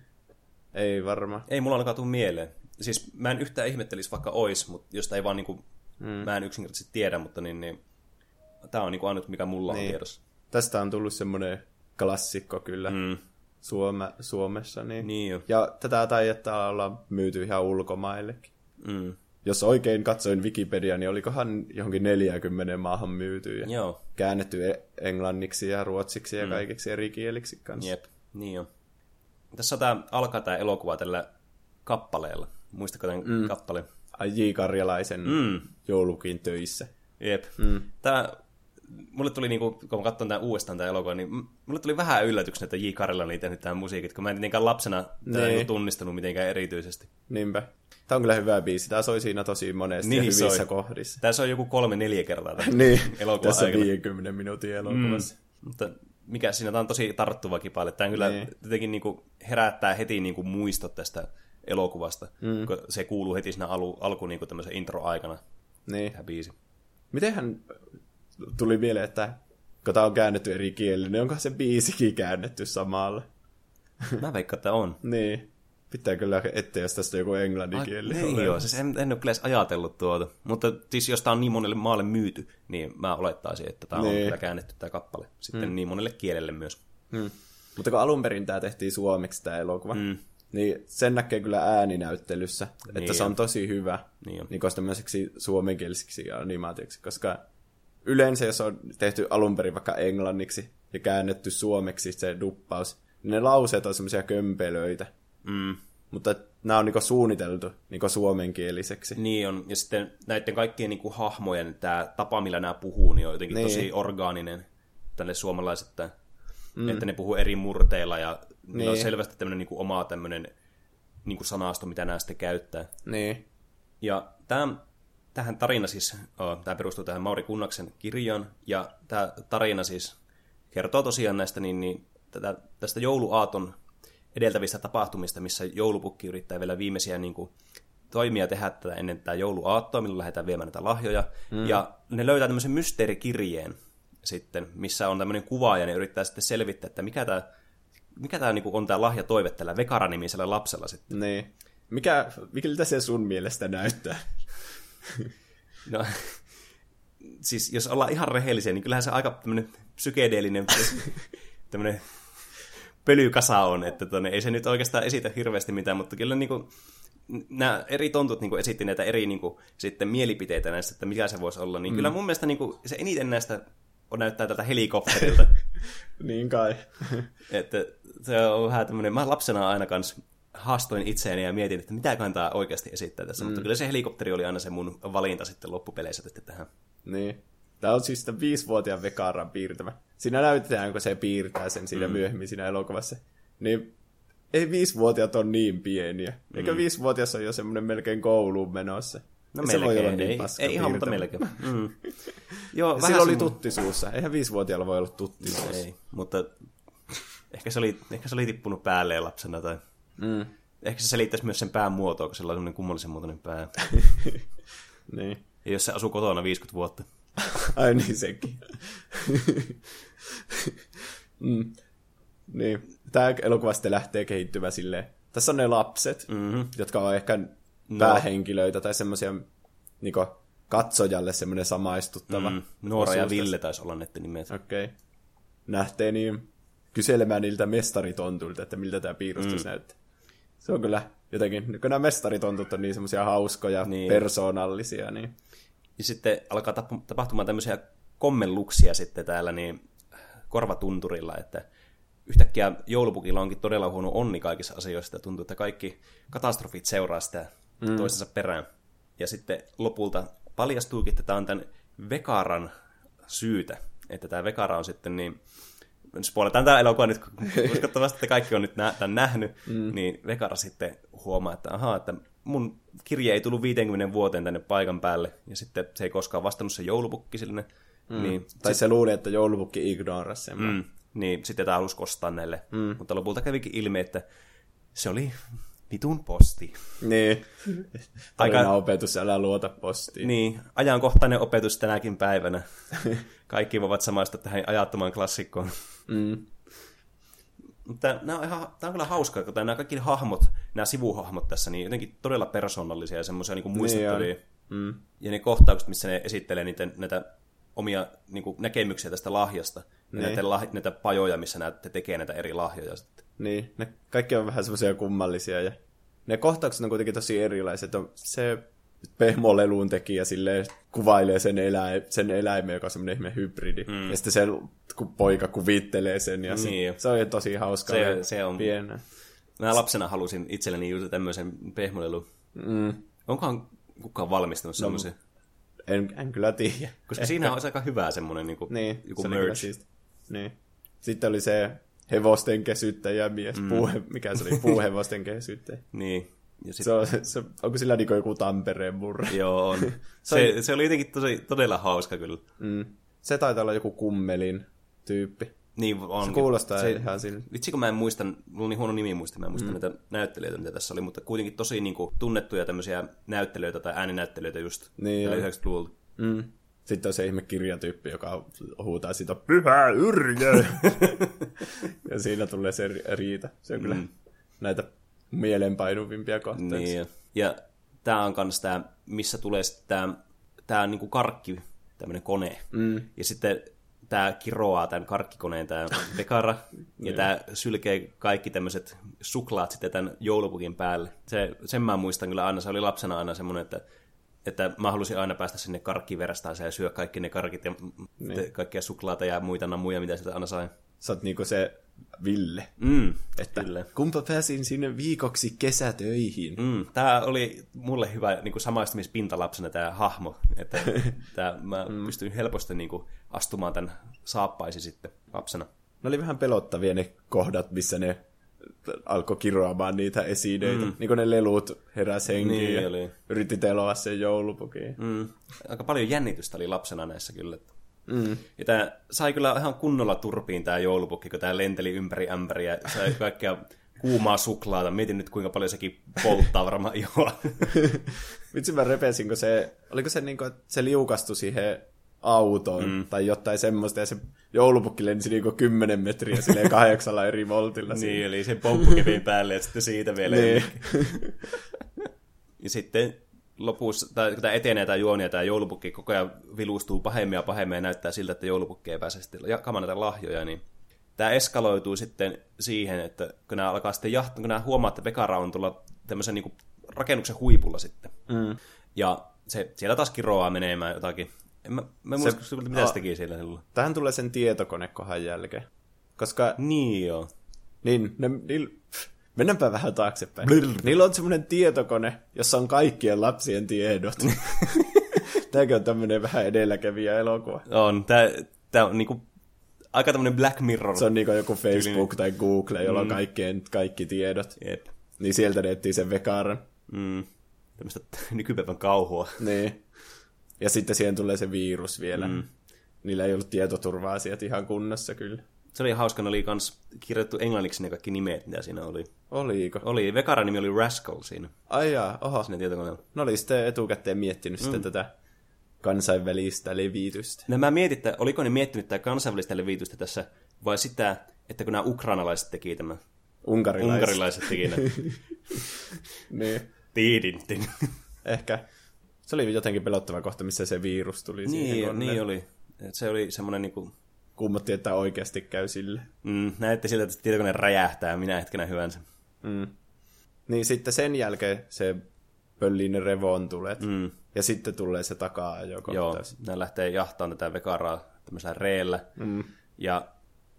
Ei varmaan. Ei mulla ainakaan tule mieleen. Siis mä en yhtään ihmettelisi vaikka ois, mutta josta ei vaan niinku, mm. mä en yksinkertaisesti tiedä, mutta niin, niin tää on niinku ainut, mikä mulla niin. on Niin. tiedossa. Tästä on tullut semmoinen klassikko kyllä Mm. Suome, Suomessa. Niin. Niin jo. Ja tätä taitaa olla myyty ihan ulkomaillekin. Mm. Jos oikein katsoin Wikipedia, niin olikohan johonkin 40 maahan myyty ja Joo, käännetty e- englanniksi ja ruotsiksi ja kaikiksi eri kieliksi kanssa. jep, niin jo. Tässä tää, alkaa tää elokuva tällä kappaleella. Muistatko tämän mm. kappaleen? J. Karjalaisen Mm. joulukin töissä. Jep. Mm. Tää, mulle tuli, niinku, kun katson tämän uudestaan tämän elokuvan, niin mulle tuli vähän yllätyksenä, että J. Karilla oli tehnyt tämän musiikit, kun mä en tietenkään lapsena tätä Niin. niinku tunnistanut mitenkään erityisesti. Niinpä. Tämä on kyllä hyvä biisi. Tämä soi siinä tosi monesti Niin hyvissä soi. kohdissa. Tässä on joku kolme-neljä kertaa tämän Niin, elokuvan tässä aikana. 50 minuutin elokuvassa. Mutta mikä siinä, tämä on tosi tarttuva kipale. Tämä kyllä Niin. jotenkin niinku herättää heti niinku muistot tästä elokuvasta, mm. kun se kuuluu heti siinä alu, alku niinku tämmöisen intro-aikana, Niin. tämä biisi. Mitenhän tuli mieleen, että kun tämä on käännetty eri kielillä, niin onko se biisikin käännetty samalla? Mä veikkaan, että on. Niin. Pitää kyllä etsiä, jos tästä joku englanninkieli. Ai, ei joo, siis en, en ole kyllä edes ajatellut tuota. Mutta siis jos tämä on niin monelle maalle myyty, niin mä olettaisin, että tämä on Niin. kyllä käännetty tämä kappale. Sitten mm. niin monelle kielelle myös. Hmm. Mutta kun alun perin tämä tehtiin suomeksi tämä elokuva, mm. Niin sen näkee kyllä ääninäyttelyssä, että Niin se on on. tosi hyvä Niin niin tämmöiseksi suomenkieliseksi animaatioksi, koska yleensä jos on tehty alun perin vaikka englanniksi ja käännetty suomeksi se duppaus, niin ne lauseet on semmoisia kömpelöitä, Mm. mutta nämä on niinku suunniteltu niinku suomenkieliseksi. Niin on. Ja sitten näiden kaikkien niin kuin, hahmojen tämä tapa, millä nämä puhuu, niin on jotenkin Niin. niin. tosi orgaaninen tälle suomalaiset, mm. että ne puhuu eri murteilla ja niin. Niin. on selvästi tämmöinen niin kuin, oma tämmöinen niin kuin sanasto, mitä nämä sitten käyttää. Niin, Ja tämä, tähän tarina siis, tämä perustuu tähän Mauri Kunnaksen kirjaan, ja tämä tarina siis kertoo tosiaan näistä niin, niin, tätä, tästä jouluaaton edeltävistä tapahtumista, missä joulupukki yrittää vielä viimeisiä niin kuin, toimia tehdä tätä ennen tätä jouluaattoa, milloin lähdetään viemään näitä lahjoja. Mm. Ja ne löytää tämmöisen mysteerikirjeen sitten, missä on tämmöinen kuva, ja ne yrittää sitten selvittää, että mikä tämä mikä tää, niin kuin, on tämä lahjatoive tällä Vekara-nimisellä lapsella sitten. niin. Mikä, miltä se sun mielestä näyttää? No, siis jos ollaan ihan rehellisiä, niin kyllähän se aika tämmöinen psykedeellinen tämmöinen pölykasa on, että tonne, ei se nyt oikeastaan esitä hirveästi mitään, mutta kyllä niin kuin, nämä eri tontut niin kuin esitti näitä eri niin kuin, sitten mielipiteitä näistä, että mikä se voisi olla, niin mm. kyllä mun mielestä niin kuin, se eniten näistä on näyttää tältä helikopterilta. niin kai. että se on vähän tämmöinen, mä lapsena aina kans haastoin itseäni ja mietin, että mitä kantaa oikeasti esittää tässä, mm. mutta kyllä se helikopteri oli aina se mun valinta sitten loppupeleissä sitten tähän. Niin. Tämä on siis sitä viisivuotiaan Vekaran piirtämä. Siinä näytetään, kun se piirtää sen siinä mm. myöhemmin siinä elokuvassa. Niin ei viisivuotiaat ole niin pieniä. Eikä mm. viisivuotias ole jo semmoinen melkein kouluun menossa. No se voi olla melkein, niin ei, paska ei ihan, mutta melkein. Mm. Joo, vähän Sillä oli tutti suussa. Eihän viisivuotiaalla voi olla tutti suussa. Ei, mutta ehkä se, oli, ehkä se oli tippunut päälleen lapsena tai... Mm. Ehkä se selittäisi myös sen pään muotoa, kun sillä on semmoinen kummallisen muotoinen pää. niin. Ja jos se asuu kotona 50 vuotta. Ai niin sekin. mm. Niin. Tämä elokuva sitten lähtee kehittymään silleen. Tässä on ne lapset, mm-hmm. jotka on ehkä päähenkilöitä tai semmoisia niinku, katsojalle semmoinen samaistuttava. Mm, Noora ja Ville taisi olla näiden nimet. Okei. Okay. Nähtee niin kyselemään niiltä mestaritontuilta, että miltä tämä piirustus mm. näyttää. Se on kyllä jotenkin, kun nämä mestaritontut on niin semmoisia hauskoja, Niin. niin. persoonallisia, niin Ja sitten alkaa tap- tapahtumaan tämmöisiä kommelluksia sitten täällä niin korvatunturilla, että yhtäkkiä joulupukilla onkin todella huono onni kaikissa asioissa, ja tuntuu, että kaikki katastrofit seuraa sitä mm. toisensa perään. Ja sitten lopulta paljastuukin, että tämä on tämän Vekaran syytä, että tämä Vekara on sitten niin, spoiletaan tämä elokuva nyt, uskottavasti että kaikki on nyt nä- tämän nähnyt, mm. niin Vekara sitten huomaa, että ahaa, että mun kirje ei tullut 50 vuoteen tänne paikan päälle, ja sitten se ei koskaan vastannut se joulupukki sille, mm. niin Tai se luuli, että joulupukki ignorasi sen. Mm, niin sitten tämä halusi kostaa näille. Mm. Mutta lopulta kävikin ilmi, että se oli vitun posti. Niin. Aika- opetus, älä luota postiin. Niin, ajankohtainen opetus tänäkin päivänä. Kaikki voivat samaistua tähän ajattomaan klassikkoon. Mm. Mutta nämä on, ihan, tämä on kyllä hauskaa, kun nämä kaikki hahmot, nämä sivuhahmot tässä, niin jotenkin todella persoonallisia ja semmoisia niin muistuttavia. Niin Mm. ja ne kohtaukset, missä ne esittelee niitä, näitä omia niin kuin, näkemyksiä tästä lahjasta. Ja Niin. näitä, lah, näitä pajoja, missä nämä te tekee näitä eri lahjoja sitten. Niin, ne kaikki on vähän semmoisia kummallisia ja ne kohtaukset on kuitenkin tosi erilaiset. On se pehmolelun tekijä silleen kuvailee sen, elä, sen eläimen, joka on semmoinen ihme hybridi. Mm. Ja sitten se ku- poika kuvittelee sen ja Niin. se, se on tosi hauska. Se- se on- Pienä. Mä lapsena halusin itselleni juuri tämmöisen pehmolelun. Mm. Onkohan kukaan valmistunut semmoisia? En, en kyllä tiedä. Koska siinä on aika hyvä semmoinen niin kuin, Niin, joku se merch. siisti. Niin. Sitten oli se hevosten kesyttäjä mies, mm. puuhe, mikä se oli, puuhevosten kesyttäjä. Niin. Ja sit, Se on, se, onko sillä niin joku Tampereen murre? Joo, on. Se, se oli jotenkin tosi, todella hauska kyllä. Mm. Se taitaa olla joku kummelin tyyppi. Niin on. Se kuulostaa se, ihan sille. Vitsi, kun mä en muista, mulla on niin huono nimi muista, mä en muista mm. näitä näyttelijöitä, mitä tässä oli, mutta kuitenkin tosi niin kuin, tunnettuja tämmöisiä näyttelijöitä tai ääninäyttelijöitä just Niin tällä on. 90-luvulta. Mm. Sitten on se ihme kirjatyyppi, joka huutaa siitä pyhä yrjö. ja siinä tulee se ri- riita. Se on kyllä näitä mielenpainuvimpia kohtauksia. Niin, ja, tää on kans tää, missä tulee sitten tää, tää niinku karkki, tämmönen kone. Mm. Ja sitten tää kiroaa tämän karkkikoneen tää Pekara, ja tää sylkee kaikki tämmöiset suklaat sitten tämän joulupukin päälle. Se, sen mä muistan kyllä aina, se oli lapsena aina semmoinen, että että mä halusin aina päästä sinne karkkiverastaan ja syö kaikki ne karkit ja niin. kaikkia suklaata ja muita namuja, mitä sieltä aina sai. Sä oot niinku se Ville. Mm, Että kyllä. kumpa pääsin sinne viikoksi kesätöihin. Mm, tämä oli mulle hyvä niin kuin samaistumispinta lapsena tämä hahmo, että tää, mä mm. pystyin helposti niin kuin, astumaan tämän saappaisi sitten lapsena. Ne oli vähän pelottavia ne kohdat, missä ne alkoi kiroamaan niitä esineitä. Mm. Niin kuin ne lelut heräs henkiin Niin ja oli. yritti teloa sen joulupukin. Mm. Aika paljon jännitystä oli lapsena näissä kyllä. Mm. Ja tämä sai kyllä ihan kunnolla turpiin tämä joulupukki, kun tämä lenteli ympäri ämpäriä ja sai kaikkea kuumaa suklaata. Mietin nyt, kuinka paljon sekin polttaa varmaan ihoa. Vitsi mä repesin, kun se, oliko se niin kuin, että se liukastui siihen autoon mm. tai jotain semmoista, ja se joulupukki lensi niin 10 metriä silleen kahdeksalla eri voltilla. niin, eli sen pomppukepin päälle ja sitten siitä vielä. Niin. Ja sitten lopussa, tai kun tämä etenee tämä juoni ja tämä joulupukki koko ajan vilustuu pahemmin ja pahemmin ja näyttää siltä, että joulupukki ei pääse sitten jakamaan näitä lahjoja, niin tämä eskaloituu sitten siihen, että kun nämä alkaa sitten jahtaa, kun nämä huomaa, että Vekara on tulla tämmöisen niin kuin rakennuksen huipulla sitten. Mm. Ja se siellä taas kiroaa menemään jotakin. En mä, mä en muista, se, mitä a- se teki siellä silloin. Tähän tulee sen tietokonekohan jälkeen. Koska Niin joo. Niin, ne, niil, mennäänpä vähän taaksepäin. Niillä on semmoinen tietokone, jossa on kaikkien lapsien tiedot. Tämäkin on tämmöinen vähän edelläkävijä elokuva. On. Tämä, tämä on niinku aika tämmöinen Black Mirror. Se on niin joku Facebook tai Google, jolla on kaikkien, kaikki tiedot. Jep. Niin sieltä ne etsii sen vekaaran. Mm. Tämmöistä nykypäivän kauhua. Niin. Ja sitten siihen tulee se virus vielä. Mm. Niillä ei ollut tietoturva-asiat ihan kunnossa kyllä. Se oli hauska, ne oli kans kirjoittu englanniksi ne kaikki nimet, mitä siinä oli. Oliko? Oli, Vekaran nimi oli Rascal siinä, Ai jaa, oho. siinä tietokoneella. Ne oli sitten etukäteen miettinyt mm. sitten tätä kansainvälistä levitystä. No mä mietin, että oliko ne miettinyt tätä kansainvälistä levitystä tässä, vai sitä, että kun nämä ukrainalaiset teki tämän, Unkarilaiset. unkarilaiset teki ne. Niin. Tiidintin. Ehkä. Se oli jotenkin pelottava kohta, missä se virus tuli siihen niin, koneelle. niin oli. Et se oli semmoinen niinku, Kummotti, että oikeasti käy sille. mm, näette siltä, että tietokone räjähtää minä hetkenä hyvänsä. Mm. Niin sitten sen jälkeen se pöllii ne revontulet. Mm. Ja sitten tulee se takaa jo Joo, ne lähtee jahtaan tätä vekaraa tämmöisellä reellä. Mm. Ja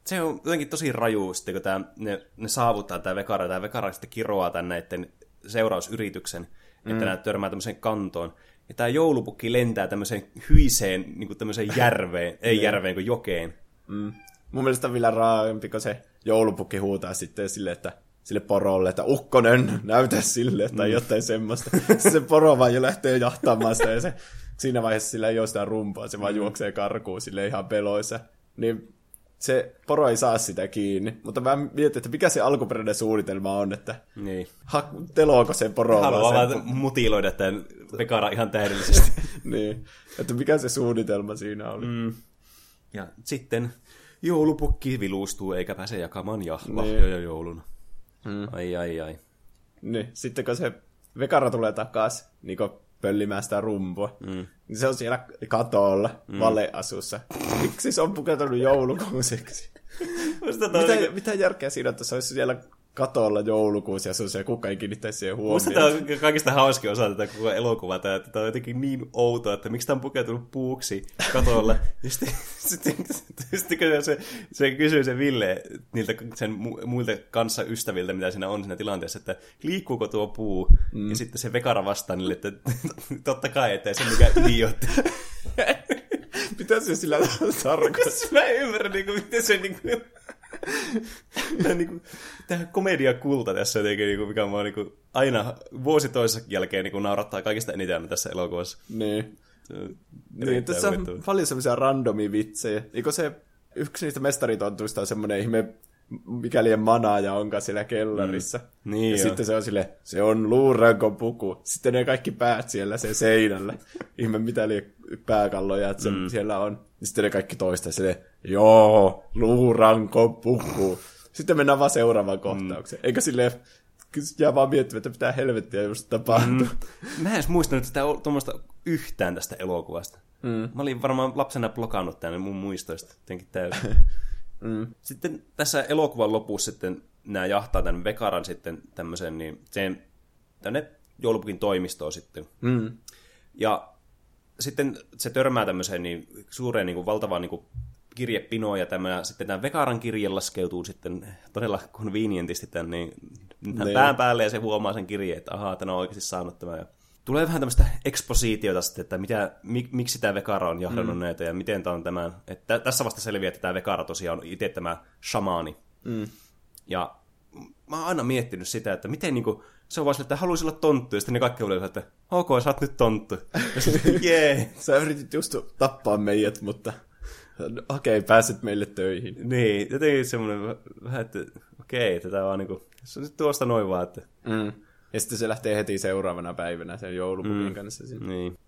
se on jotenkin tosi raju, sitten kun tää, ne, ne saavuttaa tämä vekara, ja tämä vekara sitten kiroaa tämän näiden seurausyrityksen, mm. että nämä törmää tämmöiseen kantoon. Ja tämä joulupukki lentää tämmöiseen hyiseen, niin kuin tämmöiseen järveen, ei järveen kuin jokeen. Mm. Mun mielestä on vielä raaempi, kun se joulupukki huutaa sitten sille, että sille porolle, että ukkonen, näytä sille, tai jotain semmoista. Se poro vaan jo lähtee jahtamaan sitä, ja se, siinä vaiheessa sillä ei ole sitä rumpua, se vaan juoksee karkuun sille ihan peloissa. Niin se poro ei saa sitä kiinni, mutta mä mietin, että mikä se alkuperäinen suunnitelma on, että Niin. ha, teloako se poro Haluaa vaan vaan mutiloida tämän ihan täydellisesti. niin, että mikä se suunnitelma siinä oli. Mm. Ja sitten joulupukki vilustuu eikä pääse jakamaan ja Niin. lahjoja jouluna. Mm. Ai ai ai. Niin, sitten kun se vekara tulee takas, niin pöllimään sitä rumpua, mm. niin se on siellä katolla, mm. valeasussa. Miksi se on pukeutunut joulukuuseksi? Mitä, mitä järkeä siinä, että se olisi siellä katolla joulukuusi ja se on se, kuka ei kiinnittäisi siihen Musta huomioon. tämä on kaikista hauskin osa tätä koko elokuvaa, tämä, että tämä on jotenkin niin outoa, että miksi tämä on pukeutunut puuksi katolla. Ja sitten, sitten, sitten, kun se, se kysyy se Ville niiltä sen mu- muilta kanssa ystäviltä, mitä siinä on siinä tilanteessa, että liikkuuko tuo puu? Mm. Ja sitten se Vekara vastaa niille, että totta kai, että ei se mikään idiootti. Mitä se sillä tarkoittaa? Mä en ymmärrä, niin kuin, miten se niin kuin, tämä, niin kuin, tämä komediakulta tässä jotenkin, niin kuin, mikä mua niin kuin, aina vuosi toisessa jälkeen niin kuin, naurattaa kaikista eniten tässä elokuvassa. Niin. Niin, tässä on paljon semmoisia randomia vitsejä. Eikö se, yksi niistä mestaritontuista on semmoinen ihme, mikäli manaaja onkaan siellä kellarissa. Mm. Niin ja jo. sitten se on sille, se on luuranko puku. Sitten ne kaikki päät siellä sen seinällä. ihme mitä liian pääkalloja, että se mm. siellä on. Ja sitten ne kaikki toista sille, joo, luuranko puku. Sitten mennään vaan seuraavaan kohtaukseen. Eikä silleen, jää vaan miettimään, että mitä helvettiä just tapahtuu. Mm. Mä en edes muistanut sitä tuommoista yhtään tästä elokuvasta. Mm. Mä olin varmaan lapsena blokannut tänne mun muistoista jotenkin täysin. mm. Sitten tässä elokuvan lopussa sitten nämä jahtaa tämän Vekaran sitten tämmöisen, niin sen, tänne joulupukin toimistoon sitten. Mm. Ja sitten se törmää tämmöiseen niin suureen niin kuin, valtavaan niin kuin, kirjepinoon, ja tämä, sitten tämä Vekaran kirje laskeutuu sitten todella convenientisti tämän niin, Niin. pään päälle, ja se huomaa sen kirjeen, että ahaa, tänä on oikeasti saanut tämä. Tulee vähän tämmöistä ekspositiota sitten, että mitä, mik, miksi tämä Vekara on jahdannut mm. näitä, ja miten tämä on tämän. Että tässä vasta selviää, että tämä Vekara tosiaan on itse tämä shamaani. Mm. Ja mä oon aina miettinyt sitä, että miten niinku, se on vaan sille, että haluaisi olla tonttu, ja sitten ne kaikki oli että ok, sä oot nyt tonttu. Ja sitten, jee. Sä yritit just tappaa meidät, mutta okei, okay, pääset meille töihin. Niin, jotenkin semmoinen vähän, että okei, tätä vaan niinku, se on nyt tuosta noin vaan, että Mm. Ja sitten se lähtee heti seuraavana päivänä sen joulupukin mm. kanssa. Sinne. niin.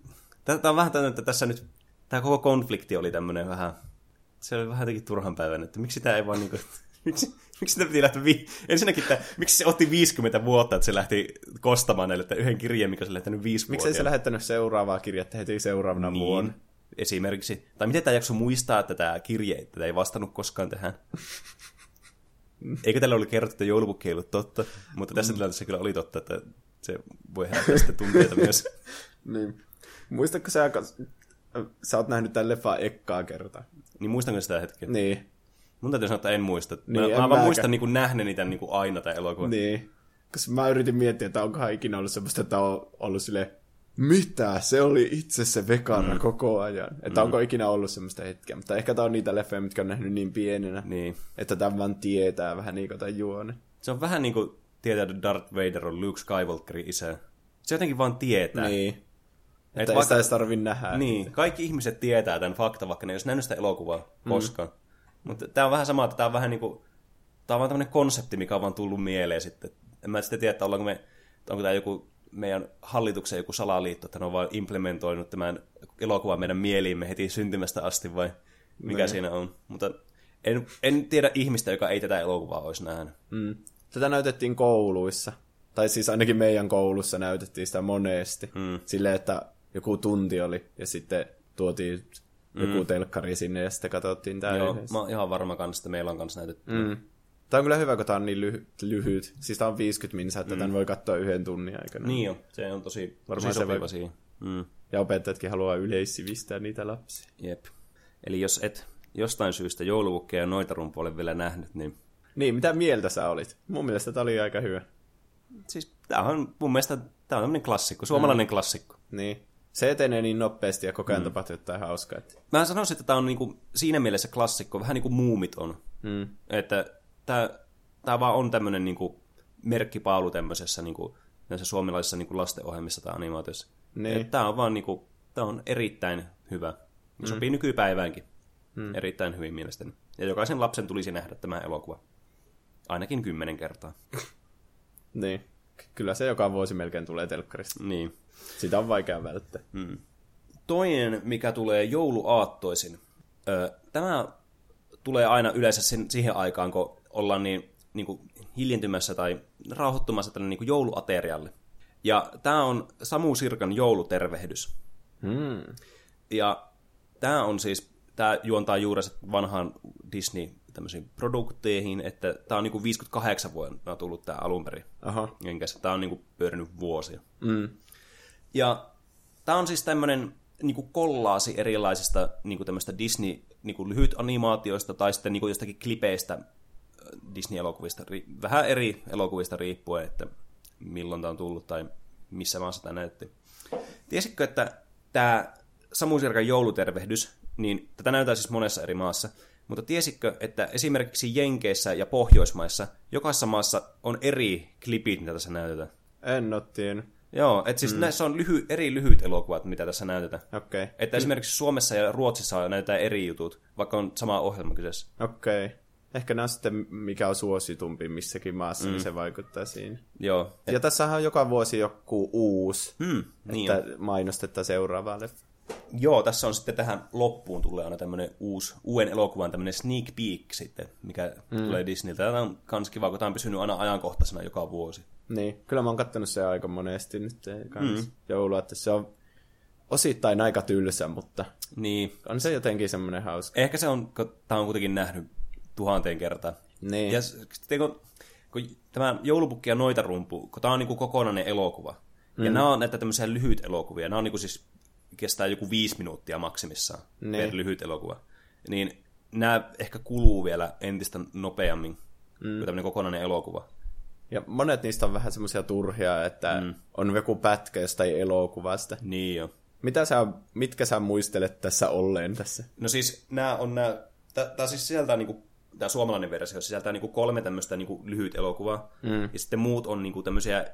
Tämä on vähän tämmöinen, että tässä nyt, tämä koko konflikti oli tämmöinen vähän, se oli vähän jotenkin turhan päivän, että miksi tämä ei vaan niinku, miksi, miksi sitä piti lähteä, vi- ensinnäkin, että miksi se otti 50 vuotta, että se lähti kostamaan näille että yhden kirjeen, mikä se lähtenyt viisi Miksei se lähettänyt seuraavaa kirjettä heti seuraavana niin. vuonna? esimerkiksi. Tai miten tämä jakso muistaa, että tämä kirje, että tämä ei vastannut koskaan tähän. Eikö tällä oli kerrottu, että joulupukki ei ollut totta, mutta tässä tilanteessa kyllä oli totta, että se voi herättää sitten tunteita myös. Niin. Muistatko sä, sä oot nähnyt tämän leffan ekkaa kertaa? Niin muistanko sitä hetkeä? Niin. Mun täytyy sanoa, että en muista. Niin, mä, en mä vaan muistan niin nähneeni tämän niin aina tämän elokuvan. Niin. Koska mä yritin miettiä, että onkohan ikinä ollut semmoista, että on ollut sille mitä? Se oli itse se vekana mm. koko ajan. Että mm. onko ikinä ollut semmoista hetkeä. Mutta ehkä tää on niitä leffejä, mitkä on nähnyt niin pienenä, Niin. että tämän vaan tietää vähän niin kuin tämän juone. Se on vähän niin kuin tietää, että Darth Vader on Luke Skywalkerin isä. Se jotenkin vaan tietää. Niin. Et Että ei vaikka- sitä edes tarvi nähdä. Niin, kaikki ihmiset tietää tämän fakta, vaikka ne ei olisi nähnyt sitä elokuvaa koskaan. Mutta tämä on vähän sama, että tämä on vähän niin kuin, tämä on vaan tämmöinen konsepti, mikä on vaan tullut mieleen sitten. En mä sitten tiedä, että ollaanko me, onko tämä joku meidän hallituksen joku salaliitto, että ne on vaan implementoinut tämän elokuvan meidän mieliimme heti syntymästä asti vai mikä Niin. siinä on. Mutta en, en tiedä ihmistä, joka ei tätä elokuvaa olisi nähnyt. Mm. Tätä näytettiin kouluissa. Tai siis ainakin meidän koulussa näytettiin sitä monesti. Mm. Silleen, että joku tunti oli ja sitten tuotiin joku telkkari sinne ja sitten katsottiin tämä Joo, yhdessä. mä oon ihan varma kanssa, että meillä on kanssa näytetty. Mm. Tämä on kyllä hyvä, kun tämä on niin lyhy- lyhyt. Siis tämä on 50 minsa, että mm. tämän voi katsoa yhden tunnin aikana. Niin jo, se on tosi, Varmaan tosi sopiva voi- siihen. Mm. Ja opettajatkin haluaa yleissivistää niitä lapsia. Jep. Eli jos et jostain syystä joulupukkeja ja noitarun puolen vielä nähnyt, niin Niin, mitä mieltä sä olit? Mun mielestä tämä oli aika hyvä. siis tämä on mun mielestä tämä on tämmöinen klassikko, suomalainen mm. klassikko. Niin. Se etenee niin nopeasti ja koko ajan mm. tapahtuu jotain hauskaa. Että... Mä sanoisin, että tämä on niinku siinä mielessä klassikko, vähän niin kuin muumit on. Mm. Että tämä, vaan on tämmöinen niinku merkkipaalu tämmöisessä niinku, näissä suomalaisissa niinku lastenohjelmissa tai animaatioissa. Niin. Tämä on vaan niinku, tämä on erittäin hyvä. Ja sopii nykypäiväänkin mm. erittäin hyvin mielestäni. Ja jokaisen lapsen tulisi nähdä tämä elokuva. Ainakin kymmenen kertaa. Niin. Ky- Kyllä se joka vuosi melkein tulee telkkarista. Niin. Sitä on vaikea välttää. Toinen, mikä tulee jouluaattoisin. Tämä tulee aina yleensä sen, siihen aikaan, kun ollaan niin, niin kuin hiljentymässä tai rauhoittumassa tälle niin kuin jouluaterialle. Ja tämä on Samu Sirkan joulutervehdys. Hmm. Ja tämä on siis tämä juontaa juurensa vanhaan Disney tämmöisiin produkteihin, että tämä on niinku 58 vuonna tullut tämä alun perin. Aha. Jenkeissä. Tämä on niinku pyörinyt vuosia. Mm. Ja tämä on siis tämmöinen niinku kollaasi erilaisista niinku tämmöistä Disney niinku lyhyt animaatioista tai sitten niinku jostakin klipeistä Disney-elokuvista, vähän eri elokuvista riippuen, että milloin tämä on tullut tai missä maassa tämä näytti. Tiesitkö, että tämä Samu Sirkan joulutervehdys, niin tätä näytetään siis monessa eri maassa, mutta tiesitkö, että esimerkiksi Jenkeissä ja Pohjoismaissa jokaisessa maassa on eri klipit, mitä tässä näytetään? En ole tiennyt. Joo, että siis mm. näissä on lyhy, eri lyhyt elokuvat, mitä tässä näytetään. Okei. Okay. Että esimerkiksi Suomessa ja Ruotsissa näytetään eri jutut, vaikka on sama ohjelma kyseessä. Okei. Okay. Ehkä nämä sitten, mikä on suositumpi missäkin maassa, mm. niin se vaikuttaa siinä. Joo. Ja tässähän on joka vuosi joku uusi, Hmm, niin että on. mainostetta seuraavalle. Joo, tässä on sitten tähän loppuun tulee aina tämmöinen uusi, uuden elokuvan tämmöinen sneak peek sitten, mikä mm. tulee Disneyltä. Tämä on kans kiva, kun tämä on pysynyt aina ajankohtaisena joka vuosi. Niin, kyllä mä oon kattonut se aika monesti nyt kans mm. joulua, että se on osittain aika tylsä, mutta Niin, on se jotenkin semmoinen hauska. ehkä se on, kun tämä on kuitenkin nähnyt tuhanteen kertaan. Niin. Ja sitten kun, kun tämä joulupukki ja noita rumpu, kun tämä on niin kuin kokonainen elokuva, mm. ja nämä on näitä tämmöisiä lyhyt elokuvia, nämä on niin kuin siis kestää joku viisi minuuttia maksimissaan Niin. per lyhyt elokuva, niin nämä ehkä kuluu vielä entistä nopeammin mm. kuin tämmöinen kokonainen elokuva. Ja monet niistä on vähän semmoisia turhia, että mm. on joku pätkä jostain elokuvasta. Niin jo. Mitä sä, mitkä sä muistelet tässä olleen tässä? No siis nämä on nämä, tämä siis sisältää niinku, tämä suomalainen versio sisältää niinku kolme tämmöistä niinku lyhyt elokuvaa, mm. ja sitten muut on niinku tämmöisiä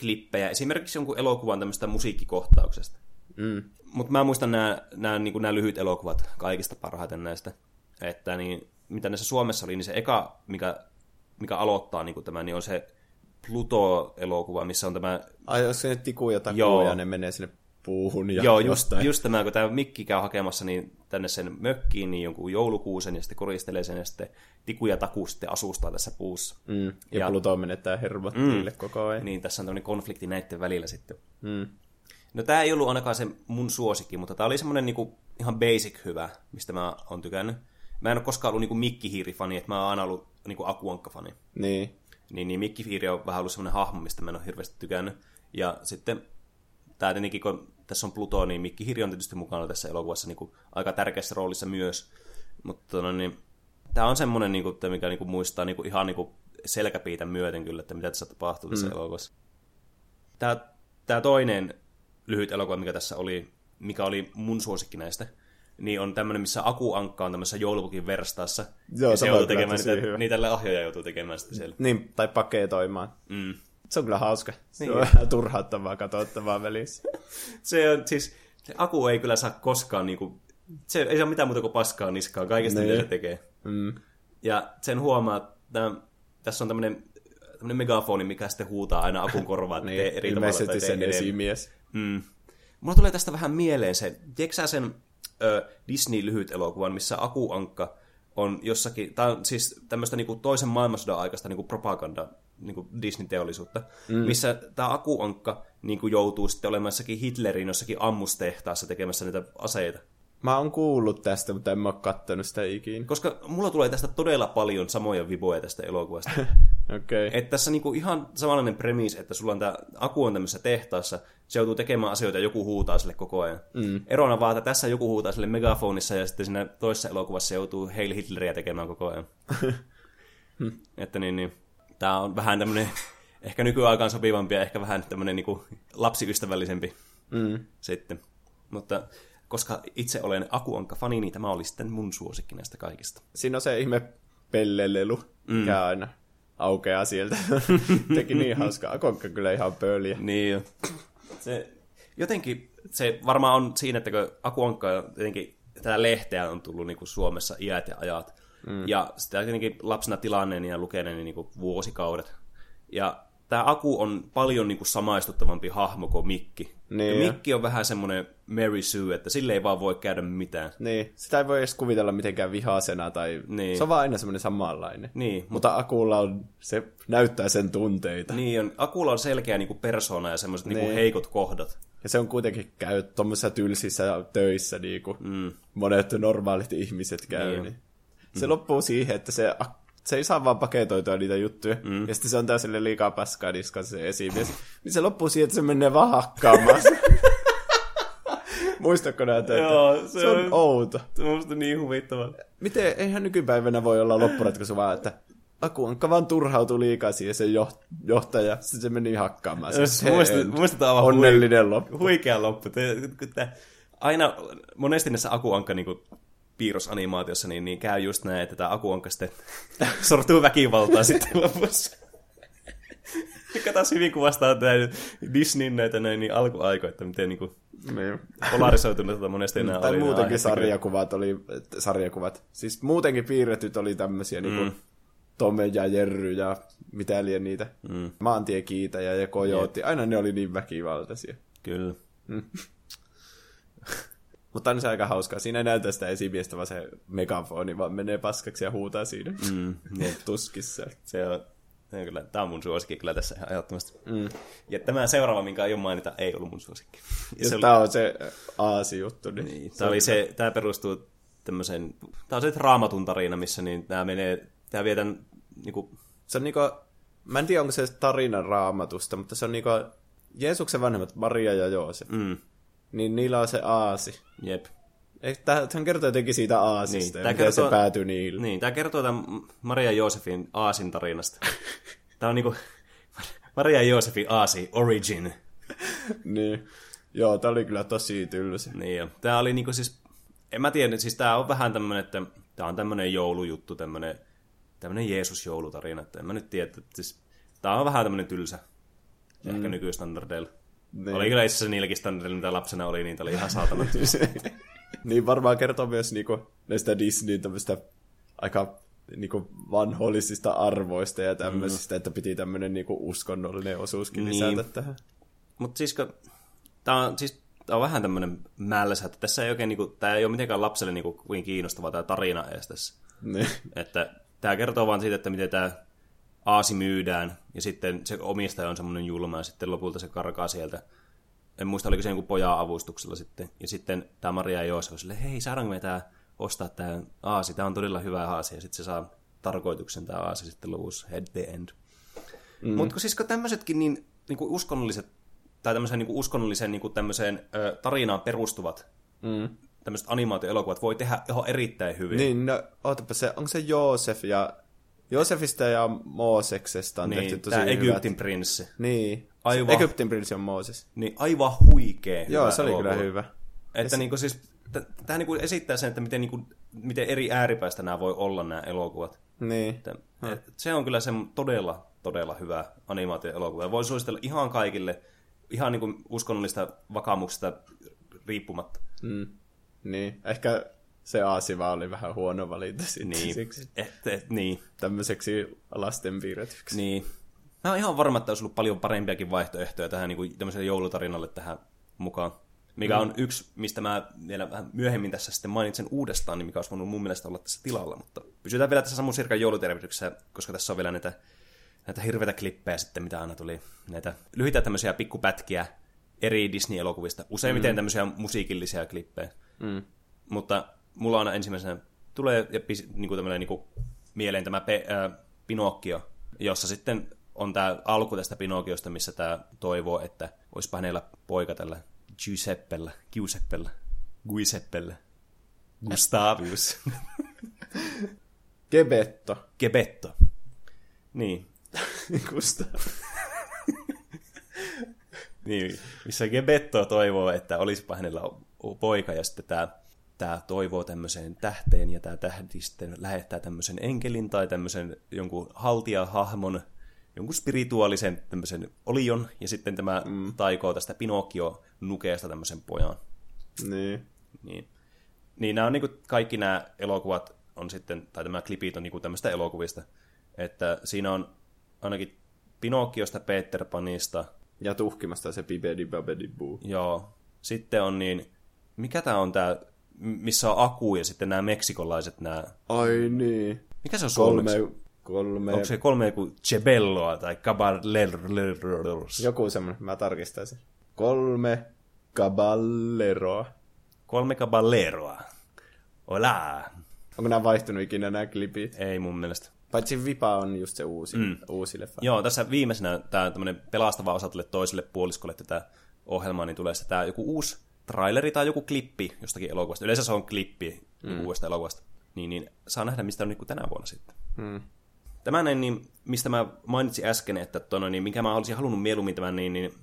klippejä, esimerkiksi jonkun elokuvan tämmöistä musiikkikohtauksesta. Mm. Mutta mä muistan nämä, nämä, niin nämä lyhyt elokuvat kaikista parhaiten näistä. Että niin, mitä näissä Suomessa oli, niin se eka, mikä, mikä aloittaa niin tämä, niin on se Pluto-elokuva, missä on tämä... Ai, jos se tikuja takuu Joo. ja ne menee sinne puuhun ja Joo, just, jostain. just tämä, kun tämä Mikki käy hakemassa niin tänne sen mökkiin, niin jonkun joulukuusen, ja sitten koristelee sen, ja sitten tiku ja taku sitten asustaa tässä puussa. Mm. Ja, Ja- ja Pluto menettää hermot mm. koko ajan. Niin tässä on tämmöinen konflikti näiden välillä sitten. Mm. No tämä ei ollut ainakaan se mun suosikki, mutta tämä oli semmoinen niinku ihan basic hyvä, mistä mä oon tykännyt. Mä en ole koskaan ollut niinku mikkihiirifani, että mä oon aina ollut niinku akuankka-fani. Niin. Niin, niin mikkihiiri on vähän ollut semmoinen hahmo, mistä mä en ole hirveästi tykännyt. Ja sitten tää tietenkin, kun tässä on Pluto, niin mikkihiiri on tietysti mukana tässä elokuvassa niinku aika tärkeässä roolissa myös. Mutta no, niin, tämä on semmoinen, niinku, että mikä niinku, muistaa niinku, ihan niinku, selkäpiitä myöten kyllä, että mitä tässä tapahtuu tässä mm. elokuvassa. Tämä, tämä toinen lyhyt elokuva, mikä tässä oli, mikä oli mun suosikki näistä, niin on tämmöinen, missä Aku Ankka on tämmöisessä joulupukin verstaassa. Joo, ja se joutuu tekemään niitä, hyvä. niitä lahjoja joutuu tekemään sitten siellä. niin, tai paketoimaan. Mm. Se on kyllä hauska. Se Niin. on vähän turhauttavaa katsottavaa välissä. Se on siis, se Aku ei kyllä saa koskaan niinku, se ei saa mitään muuta kuin paskaa niskaa kaikesta, Niin. mitä se tekee. Mm. Ja sen huomaa, että tässä on tämmöinen, tämmöinen megafoni, mikä sitten huutaa aina Akun korvaan, Niin, eri tavalla ilmeisesti tee sen esimies. Mm. Mulla tulee tästä vähän mieleen se, tiedätkö sen ö, Disney-lyhyt-elokuvan, missä Aku Ankka on jossakin, tämä on siis tämmöistä niinku toisen maailmansodan aikaista niinku propaganda niinku Disney-teollisuutta, mm. missä tämä Aku Ankka niinku joutuu sitten olemaan jossakin Hitlerin jossakin ammustehtaassa tekemässä niitä aseita. Mä oon kuullut tästä, mutta en mä oo kattonut sitä ikinä. Koska mulla tulee tästä todella paljon samoja viboja tästä elokuvasta. Okei. Okay. Että tässä niinku ihan samanlainen premis, että sulla on tämä Aku on tämmöisessä tehtaassa, se joutuu tekemään asioita ja joku huutaa sille koko ajan. Mm. Erona vaan, että tässä joku huutaa sille megafonissa ja sitten siinä toisessa elokuvassa joutuu Heil Hitleriä tekemään koko ajan. että niin, niin. Tämä on vähän tämmöinen ehkä nykyaikaan sopivampi ja ehkä vähän tämmöinen niinku lapsiystävällisempi Mm. sitten. Mutta koska itse olen Akuankka-fani, niin tämä oli sitten mun suosikki näistä kaikista. Siinä on se ihme pellelelu, Mm. mikä aina aukeaa sieltä. Teki niin hauskaa. Akonka kyllä ihan pöliä. Niin jo. Se, jotenkin se varmaan on siinä, että kun Akuankka jotenkin tätä lehteä on tullut niin kuin Suomessa iät ja ajat. Mm. Ja sitä jotenkin lapsena tilanneen ja lukeneen niin kuin vuosikaudet. Ja tämä Aku on paljon niin kuin samaistuttavampi hahmo kuin Mikki. Niin. Ja Mikki on vähän semmoinen Mary Sue, että sille ei vaan voi käydä mitään. Niin, sitä ei voi edes kuvitella mitenkään vihaisena tai... Niin. Se on vaan aina semmoinen samanlainen. Niin, Mutta Akulla on, se näyttää sen tunteita. Niin on, Akulla on selkeä niin kuin persona ja semmoiset niin. Niin. Heikot kohdat. Ja se on kuitenkin käy tuommoisissa tylsissä töissä, niin kuin mm. monet normaalit ihmiset käy. Niin. Niin. niin. Se loppuu siihen, että se, se ei saa vaan paketoitua niitä juttuja. Mm. Ja sitten se on täysille liikaa paskaa niskan se esimies. niin se loppuu siihen, että se menee vaan hakkaamaan. Muistatko näitä? Että Joo, se se on, on- outo. Se on musta niin huvittavaa. Miten, eihän nykypäivänä voi olla loppuratkaisu vaan, että Akuankka vaan turhautui liikaa siihen se joht- johtaja, sitten se meni hakkaamaan. Se muistat aivan Onnellinen loppu. Huikea loppu. Te, kun te, aina monesti näissä Akuankka niin piirrosanimaatiossa niin, niin käy just näin, että tämä Akuankka sitten sortuu väkivaltaan sitten lopussa. Mikä taas hyvin kuvastaa tämä Disneyn näitä näin niin alkuaikoja, että miten niin kuin Niin. polarisoitunutta monesti enää Tai oli. muutenkin sarjakuvat oli, sarjakuvat. Siis muutenkin piirretyt oli tämmöisiä mm. niinku Tome ja Jerry ja mitä liian niitä. Mm. Maantiekiitäjä ja Kojooti. Aina ne oli niin väkivaltaisia. Kyllä. Mutta on se aika hauskaa. Siinä ei näytä sitä esimiestä, vaan se megafoni vaan menee paskaksi ja huutaa siinä Mm, jep. tuskissa. Se on, se on kyllä, tämä on mun suosikki kyllä tässä ihan ehdottomasti. Mm. Ja tämä seuraava, minkä aion mainita, ei ollut mun suosikki. Ja se, tämä on se aasi-juttu. Niin, oli, tämä, oli se, tämä perustuu tämmöiseen, tämä on se raamatun tarina, missä niin tämä menee, tämä vietän niin kuin, Se on niinku, mä en tiedä onko se tarina raamatusta, mutta se on niinku Jeesuksen vanhemmat, Maria ja Joosef. mm, Niin niillä on se aasi. jep. Hän kertoo jotenkin siitä aasista Niin, ja miten kertoo- se päätyi niille. Niin, tämä kertoo tämän Maria Joosefin Aasin tarinasta. Tämä on niinku Maria Joosefin Aasi Origin. Niin. Joo, tää oli kyllä tosi tylsä. Niin jo. Tämä oli niinku siis, en mä tiedä, siis tämä on vähän tämmönen, että tämä on tämmönen joulujuttu, tämmönen, tämmönen Jeesus-joulutarina, että en mä nyt tiedä, että siis tämä on vähän tämmönen tylsä, mm. ehkä nykystandardeilla. Niin. Oli kyllä itse asiassa niilläkin standardeilla, mitä lapsena oli, niin oli ihan saatana niin varmaan kertoo myös niinku näistä Disneyn tämmöistä aika niinku vanhollisista arvoista ja tämmöisistä, mm. että piti tämmöinen niinku uskonnollinen osuuskin Niin. lisätä tähän. Mutta siis, tämä on, siis tää on vähän tämmönen mällösä, että tässä ei oikein, niinku, tämä ei ole mitenkään lapselle niinku, kuin kiinnostava tämä tarina edes tässä. Niin. Että tämä kertoo vaan siitä, että miten tämä aasi myydään, ja sitten se omistaja on semmoinen julma, ja sitten lopulta se karkaa sieltä. En muista, oliko se jonkun pojan avustuksella sitten. Ja sitten tämä Maria ja on silleen, hei, saadaanko me tää ostaa tämä aasi, tämä on todella hyvä aasi, ja sitten se saa tarkoituksen tämä aasi sitten lopussa, at the end. Mm. Mutta siis kun tämmöisetkin niin, niin kuin uskonnolliset, tai tämmöiseen niin kuin uskonnolliseen niin kuin tämmöiseen ö, tarinaan perustuvat mm. tämmöiset animaatioelokuvat voi tehdä ihan erittäin hyvin. Niin, no, ootapa se, onko se Joosef ja... Joosefista ja Mooseksesta on tehty niin tosi tämä hyvät. Egyptin prinssi. Niin. Aivan. Egyptin prinssi on Mooses. Niin aivan huikea Joo, se oli kyllä hyvä. Että niinku siis, tämä niinku esittää sen, että miten, niinku, miten eri ääripäistä nämä voi olla nämä elokuvat. Niin. Että, et, se on kyllä se todella, todella hyvä animaatioelokuva. Ja voi suositella ihan kaikille, ihan niinku uskonnollista vakaumuksesta riippumatta. Mm. Niin. Ehkä se aasi vaan oli vähän huono valinta sitten Niin, siksi. et, et, niin, Tämmöiseksi lasten piirretyksi. niin. Mä oon ihan varma, että olisi ollut paljon parempiakin vaihtoehtoja tähän niinku, tämmöiselle joulutarinalle tähän mukaan. Mikä on yksi, mistä mä vielä vähän myöhemmin tässä sitten mainitsen uudestaan, niin mikä olisi voinut mun mielestä olla tässä tilalla. Mutta pysytään vielä tässä Samun Sirkan joulutervehdyksessä, koska tässä on vielä näitä, näitä hirveitä klippejä sitten, mitä aina tuli. Näitä lyhyitä tämmöisiä pikkupätkiä eri Disney-elokuvista. Useimmiten mm. tämmöisiä musiikillisia klippejä. Mm. Mutta mulla aina ensimmäisenä tulee ja pis, niin kuin tämmöinen, niin kuin mieleen tämä pe, äh, Pinokkio, jossa sitten on tämä alku tästä Pinokiosta, missä tämä toivoo, että olisipa hänellä poika tällä Giuseppellä, Giuseppellä, Giuseppellä, Gustavius, Gebetto. Gebetto. Niin, Gustav. Niin, missä Gebetto toivoo, että olisipa hänellä poika, ja sitten tämä, tämä toivoo tämmöiseen tähteen, ja tämä tähti sitten lähettää tämmöisen enkelin tai tämmöisen jonkun haltijahahmon, jonkun spirituaalisen tämmöisen olion, ja sitten tämä mm. taikoo tästä Pinokkio nukeesta tämmöisen pojan. Niin. Niin, niin nämä on niin kaikki nämä elokuvat on sitten, tai tämä klipit on niin tämmöistä elokuvista, että siinä on ainakin Pinokkiosta, Peter Panista. Ja tuhkimasta se Bibedi Babedi Boo. Joo. Sitten on niin, mikä tää on tää, missä on Aku ja sitten nämä meksikolaiset nämä, Ai niin. mikä se on Kolme, suomeksi? kolme, Onko se kolme joku Chebelloa tai Caballeros? joku semmonen, mä tarkistaisin. Kolme Caballeroa. Kolme Caballeroa. Hola. Onko nämä vaihtunut ikinä nämä klipit? Ei mun mielestä. Paitsi Vipa on just se uusi, mm. uusi leffa. Joo, tässä viimeisenä tämä tämmöinen pelastava osa tälle toiselle puoliskolle tätä ohjelmaa, niin tulee tämä joku uusi traileri tai joku klippi jostakin elokuvasta. Yleensä se on klippi mm. uudesta elokuvasta. Niin, niin saa nähdä, mistä on niin tänä vuonna sitten. Mm. Tämän, niin, mistä mä mainitsin äsken, että tono, niin mikä mä olisin halunnut mieluummin tämän, niin, niin,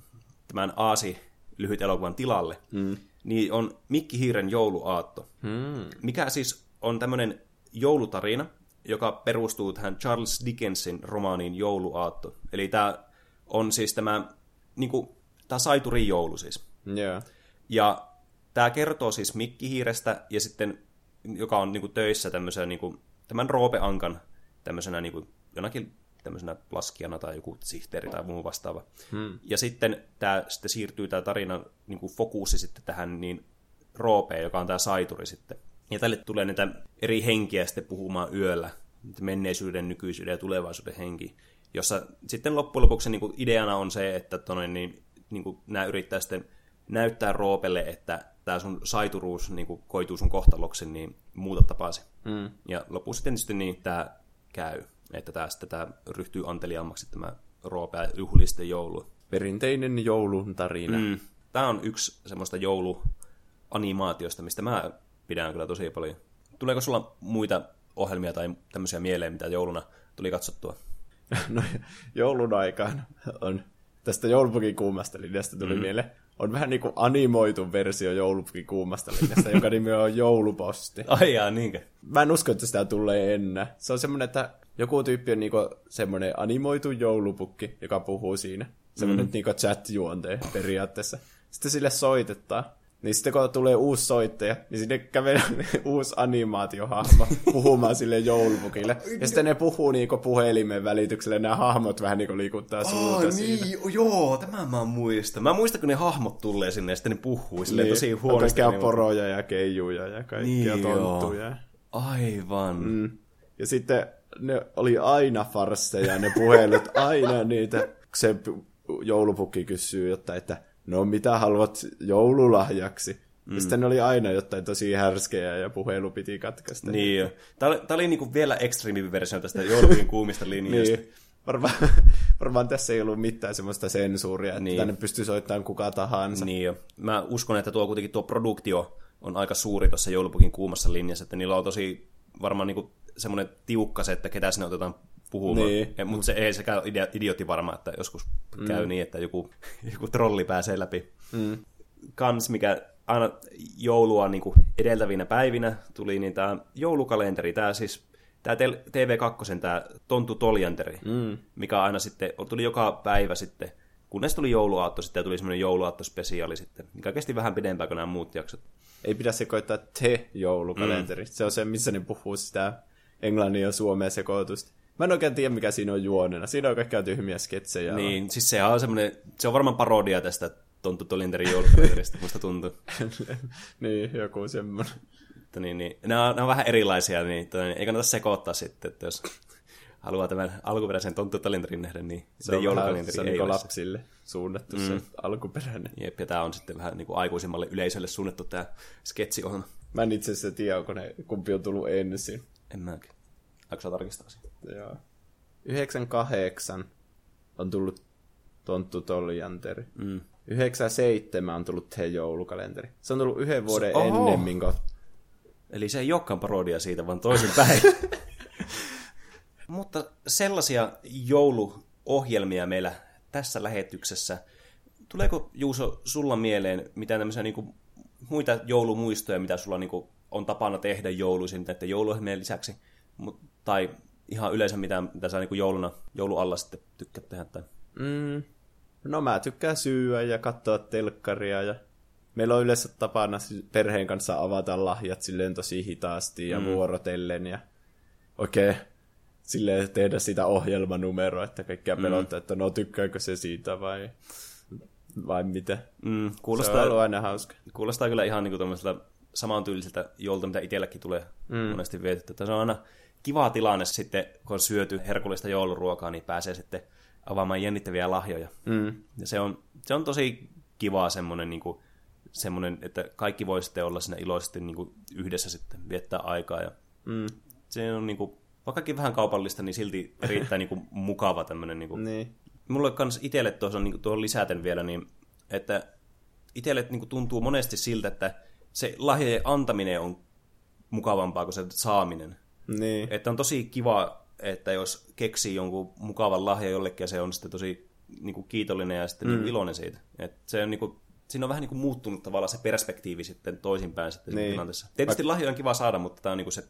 tämän Aasi lyhyt elokuvan tilalle, mm. niin on Mikki Hiiren jouluaatto. Mm. Mikä siis on tämmöinen joulutarina, joka perustuu tähän Charles Dickensin romaaniin Jouluaatto. Eli tämä on siis tämä, niin kuin, tämä saiturin joulu siis. Joo. Ja tämä kertoo siis Mikki Hiirestä, ja sitten, joka on niin kuin, töissä tämmöisen, niin kuin, tämän Roope Ankan tämmöisenä niin kuin, jonakin tämmöisenä laskijana tai joku sihteeri tai muu vastaava. Hmm. Ja sitten tämä sitten siirtyy tämä tarinan niin kuin fokusi sitten tähän niin Roopeen, joka on tämä saituri sitten. Ja tälle tulee näitä eri henkiä sitten puhumaan yöllä, menneisyyden, nykyisyyden ja tulevaisuuden henki, jossa sitten loppujen lopuksi niin kuin ideana on se, että tonne, niin, niin kuin nämä yrittää sitten näyttää Roopelle, että tämä sun saituruus niin kuin koituu sun kohtaloksi, niin muuta tapaasi. Mm. Ja lopussa sitten, sitten niin tämä käy, että tämä, sitten tämä ryhtyy anteliaammaksi tämä Roope ja juhlii sitten joulua. Perinteinen joulun tarina. Mm. Tämä on yksi semmoista jouluanimaatiosta, mistä mä pidän kyllä tosi paljon. Tuleeko sulla muita ohjelmia tai tämmöisiä mieleen, mitä jouluna tuli katsottua? No joulun aikaan on tästä joulupukin kuumasta linjasta tuli mm. mieleen. On vähän niin kuin animoitu versio joulupukin kuumasta linjasta, joka nimi on jouluposti. Ai jaa, niinkö? Mä en usko, että sitä tulee ennen. Se on semmoinen, että joku tyyppi on niinku semmoinen animoitu joulupukki, joka puhuu siinä. Semmoinen mm. niinku chat-juonteen periaatteessa. Sitten sille soitetaan. Niin sitten kun tulee uusi soittaja, niin sinne kävelee uusi animaatiohahmo puhumaan sille joulupukille. Ja sitten ne puhuu niinku puhelimen välityksellä, nämä hahmot vähän niinku liikuttaa suuta niin, siinä. joo, tämä mä muistan. Mä muistan, kun ne hahmot tulee sinne ja sitten ne puhuu silleen niin, tosi huonosti. Kaikkea niin, poroja ja keijuja ja kaikkia niin, tonttuja. Joo. Aivan. Mm. Ja sitten ne oli aina farsseja, ne puhelut, aina niitä. Se joulupukki kysyy jotta, että no mitä haluat joululahjaksi? Mm. Sitten ne oli aina jotain tosi härskejä ja puhelu piti katkaista. Niin jo. Tämä oli, tämä oli niin vielä ekstriimimpi versio tästä joulupukin kuumista linjoista. niin. Varmaan, varmaan tässä ei ollut mitään semmoista sensuuria, että niin. tänne pystyy soittamaan kuka tahansa. Niin jo. Mä uskon, että tuo kuitenkin tuo produktio on aika suuri tuossa joulupukin kuumassa linjassa, että niillä on tosi varmaan niin semmoinen tiukka se, että ketä sinne otetaan puhumaan. Niin. Ja, mutta se ei sekään ole idioti varma, että joskus mm. käy niin, että joku, joku trolli pääsee läpi. Mm. Kans, mikä aina joulua niin kuin edeltävinä päivinä tuli, niin tämä joulukalenteri, tämä siis tämä TV2, tämä Tontu Toljanteri, mm. mikä aina sitten tuli joka päivä sitten, kunnes tuli jouluaatto sitten ja tuli semmoinen jouluaattospesiaali sitten, mikä kesti vähän pidempään kuin nämä muut jaksot. Ei pidä sekoittaa te-joulukalenteri. Mm. Se on se, missä ne puhuu sitä englannin ja suomen sekoitusta. Mä en oikein tiedä, mikä siinä on juonena. Siinä on kaikkia tyhmiä sketsejä. Niin, siis se on semmoinen, se on varmaan parodia tästä Tonttu Tolinterin joulukalenterista, musta tuntuu. niin, joku semmoinen. Niin, niin. Nämä, on, nämä on vähän erilaisia, niin, niin ei kannata sekoittaa sitten, että jos haluaa tämän alkuperäisen Tonttu Tolinterin nähdä, niin se on, vähän, se on niin lapsille suunnattu mm. se alkuperäinen. Jep, ja tämä on sitten vähän niin kuin aikuisimmalle yleisölle suunnattu tämä sketsiohjelma. Mä en itse asiassa tiedä, onko ne, kumpi on tullut ensin. En mäkin. Aiksa tarkistaa sen? Joo. 98 on tullut Tonttu Toljanteri. Mm. 97 on tullut He joulukalenteri. Se on tullut yhden vuoden se, ennemmin. Kun... Eli se ei olekaan parodia siitä, vaan toisinpäin. Mutta sellaisia jouluohjelmia meillä tässä lähetyksessä. Tuleeko Juuso sulla mieleen mitään tämmöisiä niin muita joulumuistoja, mitä sulla niin kuin, on tapana tehdä jouluisin näiden jouluohjelmien lisäksi? Mut, tai ihan yleensä mitä, mitä sä niin jouluna, joulualla sitten tykkäät tehdä? Tai... Mm, no mä tykkään syyä ja katsoa telkkaria ja meillä on yleensä tapana perheen kanssa avata lahjat silleen tosi hitaasti ja mm. vuorotellen ja oikein sille tehdä sitä ohjelmanumeroa, että kaikkia Mm. pelottaa, että no tykkääkö se siitä vai, vai mitä. Mm, Se on kuulostaa, ollut aina hauska. kuulostaa kyllä ihan niin kuin samantyyliseltä jolta, mitä itselläkin tulee mm. monesti vietetty. Se on aina kiva tilanne sitten, kun on syöty herkullista jouluruokaa, niin pääsee sitten avaamaan jännittäviä lahjoja. Mm. Ja se on, se on tosi kivaa semmoinen, niin kuin, semmoinen, että kaikki voi sitten olla siinä iloisesti niin kuin yhdessä sitten viettää aikaa. Ja Mm. se on niin kuin, vaikkakin vähän kaupallista, niin silti erittäin niin kuin, mukava tämmöinen niin kuin, Niin. mulle kans itselle tuossa niin tuohon lisäten vielä, niin että itselle niin tuntuu monesti siltä, että se lahjojen antaminen on mukavampaa kuin se saaminen. Niin. Että on tosi kiva, että jos keksii jonkun mukavan lahja jollekin ja se on sitten tosi niin kuin kiitollinen ja sitten mm. niin iloinen siitä. Et se on niin kuin, siinä on vähän niin kuin muuttunut tavallaan se perspektiivi sitten toisinpäin sitten Niin. niin. tilanteessa. Tietysti lahjoja on kiva saada, mutta tämä on niin kuin se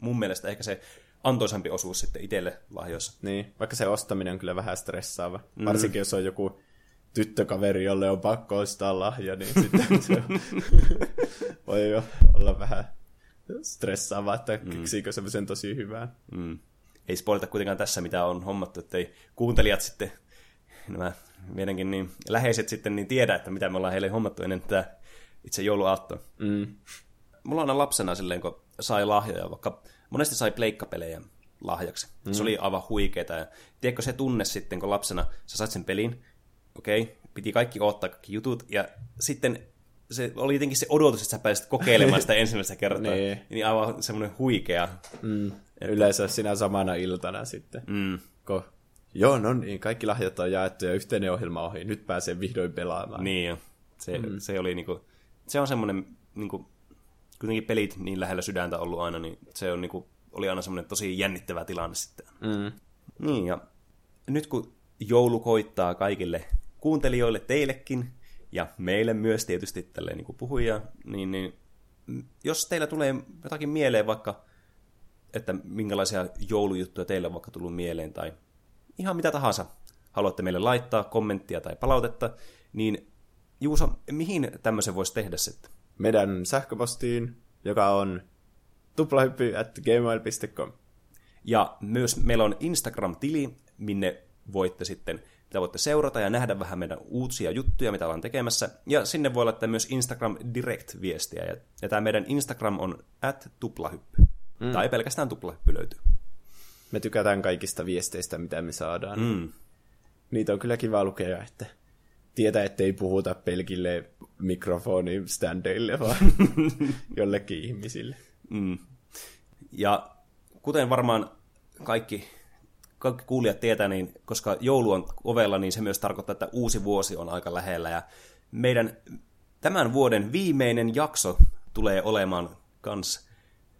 mun mielestä ehkä se antoisampi osuus sitten itselle lahjoissa. Niin, vaikka se ostaminen on kyllä vähän stressaava. Mm. Varsinkin jos on joku tyttökaveri, jolle on pakko ostaa lahja, niin sitten se voi jo olla vähän stressaavaa, että keksiikö semmoisen tosi hyvää. Mm. Ei spoilita kuitenkaan tässä, mitä on hommattu, ettei kuuntelijat sitten, nämä meidänkin niin läheiset sitten niin tiedä, että mitä me ollaan heille hommattu ennen tätä itse jouluaattoa. Mm. Mulla on aina lapsena silleen, kun sai lahjoja, vaikka monesti sai pleikkapelejä lahjaksi. Mm. Se oli aivan huikeeta. Ja tiedätkö se tunne sitten, kun lapsena sä sait sen pelin, okei, okay, piti kaikki ottaa kaikki jutut, ja sitten se oli jotenkin se odotus, että sä pääsit kokeilemaan sitä ensimmäistä kertaa. Niin. niin aivan semmoinen huikea. Mm. Yleensä sinä samana iltana sitten. Mm. Ko, joo, no niin, kaikki lahjat on jaettu ja yhteinen ohjelma ohi. Nyt pääsee vihdoin pelaamaan. Niin jo. Se, mm. se oli niinku, se on semmoinen, niinku, kuitenkin pelit niin lähellä sydäntä ollut aina, niin se on niinku, oli aina semmoinen tosi jännittävä tilanne sitten. Mm. Niin, ja nyt kun joulu koittaa kaikille kuuntelijoille, teillekin, ja meille myös tietysti tälleen niin kuin puhujia, niin, niin jos teillä tulee jotakin mieleen vaikka, että minkälaisia joulujuttuja teille on vaikka tullut mieleen, tai ihan mitä tahansa haluatte meille laittaa, kommenttia tai palautetta, niin Juuso, mihin tämmöisen voisi tehdä sitten? Meidän sähköpostiin, joka on tuplahyppy at gmail.com. Ja myös meillä on Instagram-tili, minne voitte sitten, mitä voitte seurata ja nähdä vähän meidän uusia juttuja, mitä ollaan tekemässä. Ja sinne voi laittaa myös Instagram Direct-viestiä. Ja, ja tämä meidän Instagram on at tuplahyppy. Mm. Tai pelkästään tuplahyppy löytyy. Me tykätään kaikista viesteistä, mitä me saadaan. Mm. Niitä on kyllä kiva lukea, että tietää, ettei puhuta pelkille mikrofonistandeille, vaan jollekin ihmisille. Mm. Ja kuten varmaan kaikki, kaikki kuulijat tietää, niin koska joulu on ovella, niin se myös tarkoittaa, että uusi vuosi on aika lähellä. Ja meidän tämän vuoden viimeinen jakso tulee olemaan kans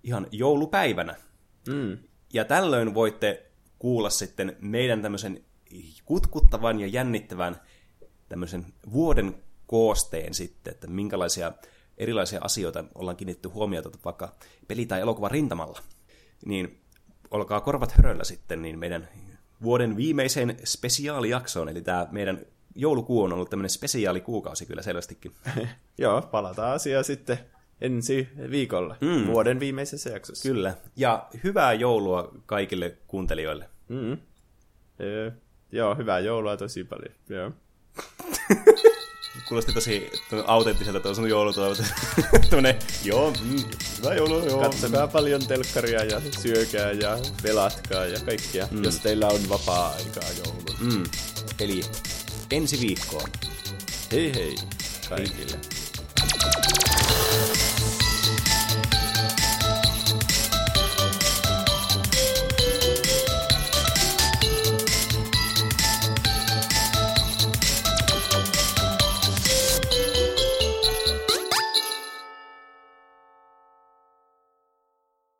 ihan joulupäivänä. Mm. Ja tällöin voitte kuulla sitten meidän tämmöisen kutkuttavan ja jännittävän tämmöisen vuoden koosteen sitten, että minkälaisia erilaisia asioita ollaan kiinnitetty huomiota vaikka peli- tai elokuvan rintamalla. Niin olkaa korvat höröllä sitten niin meidän vuoden viimeiseen spesiaalijaksoon, eli tämä meidän joulukuu on ollut tämmöinen spesiaalikuukausi kyllä selvästikin. Joo, palataan asiaan sitten ensi viikolla, mm. vuoden viimeisessä jaksossa. Kyllä. Ja hyvää joulua kaikille kuuntelijoille. Mm. Öö, joo, hyvää joulua tosi paljon. Joo. Kuulosti tosi autenttiselta tuo sun joulutoivotus. Tämmönen, joo, mm, hyvää joulua, joo. Katsokaa paljon telkkaria ja syökää ja pelatkaa ja kaikkea, mm. jos teillä on vapaa-aikaa joulun. Mm. Eli ensi viikkoon. Hei hei kaikille.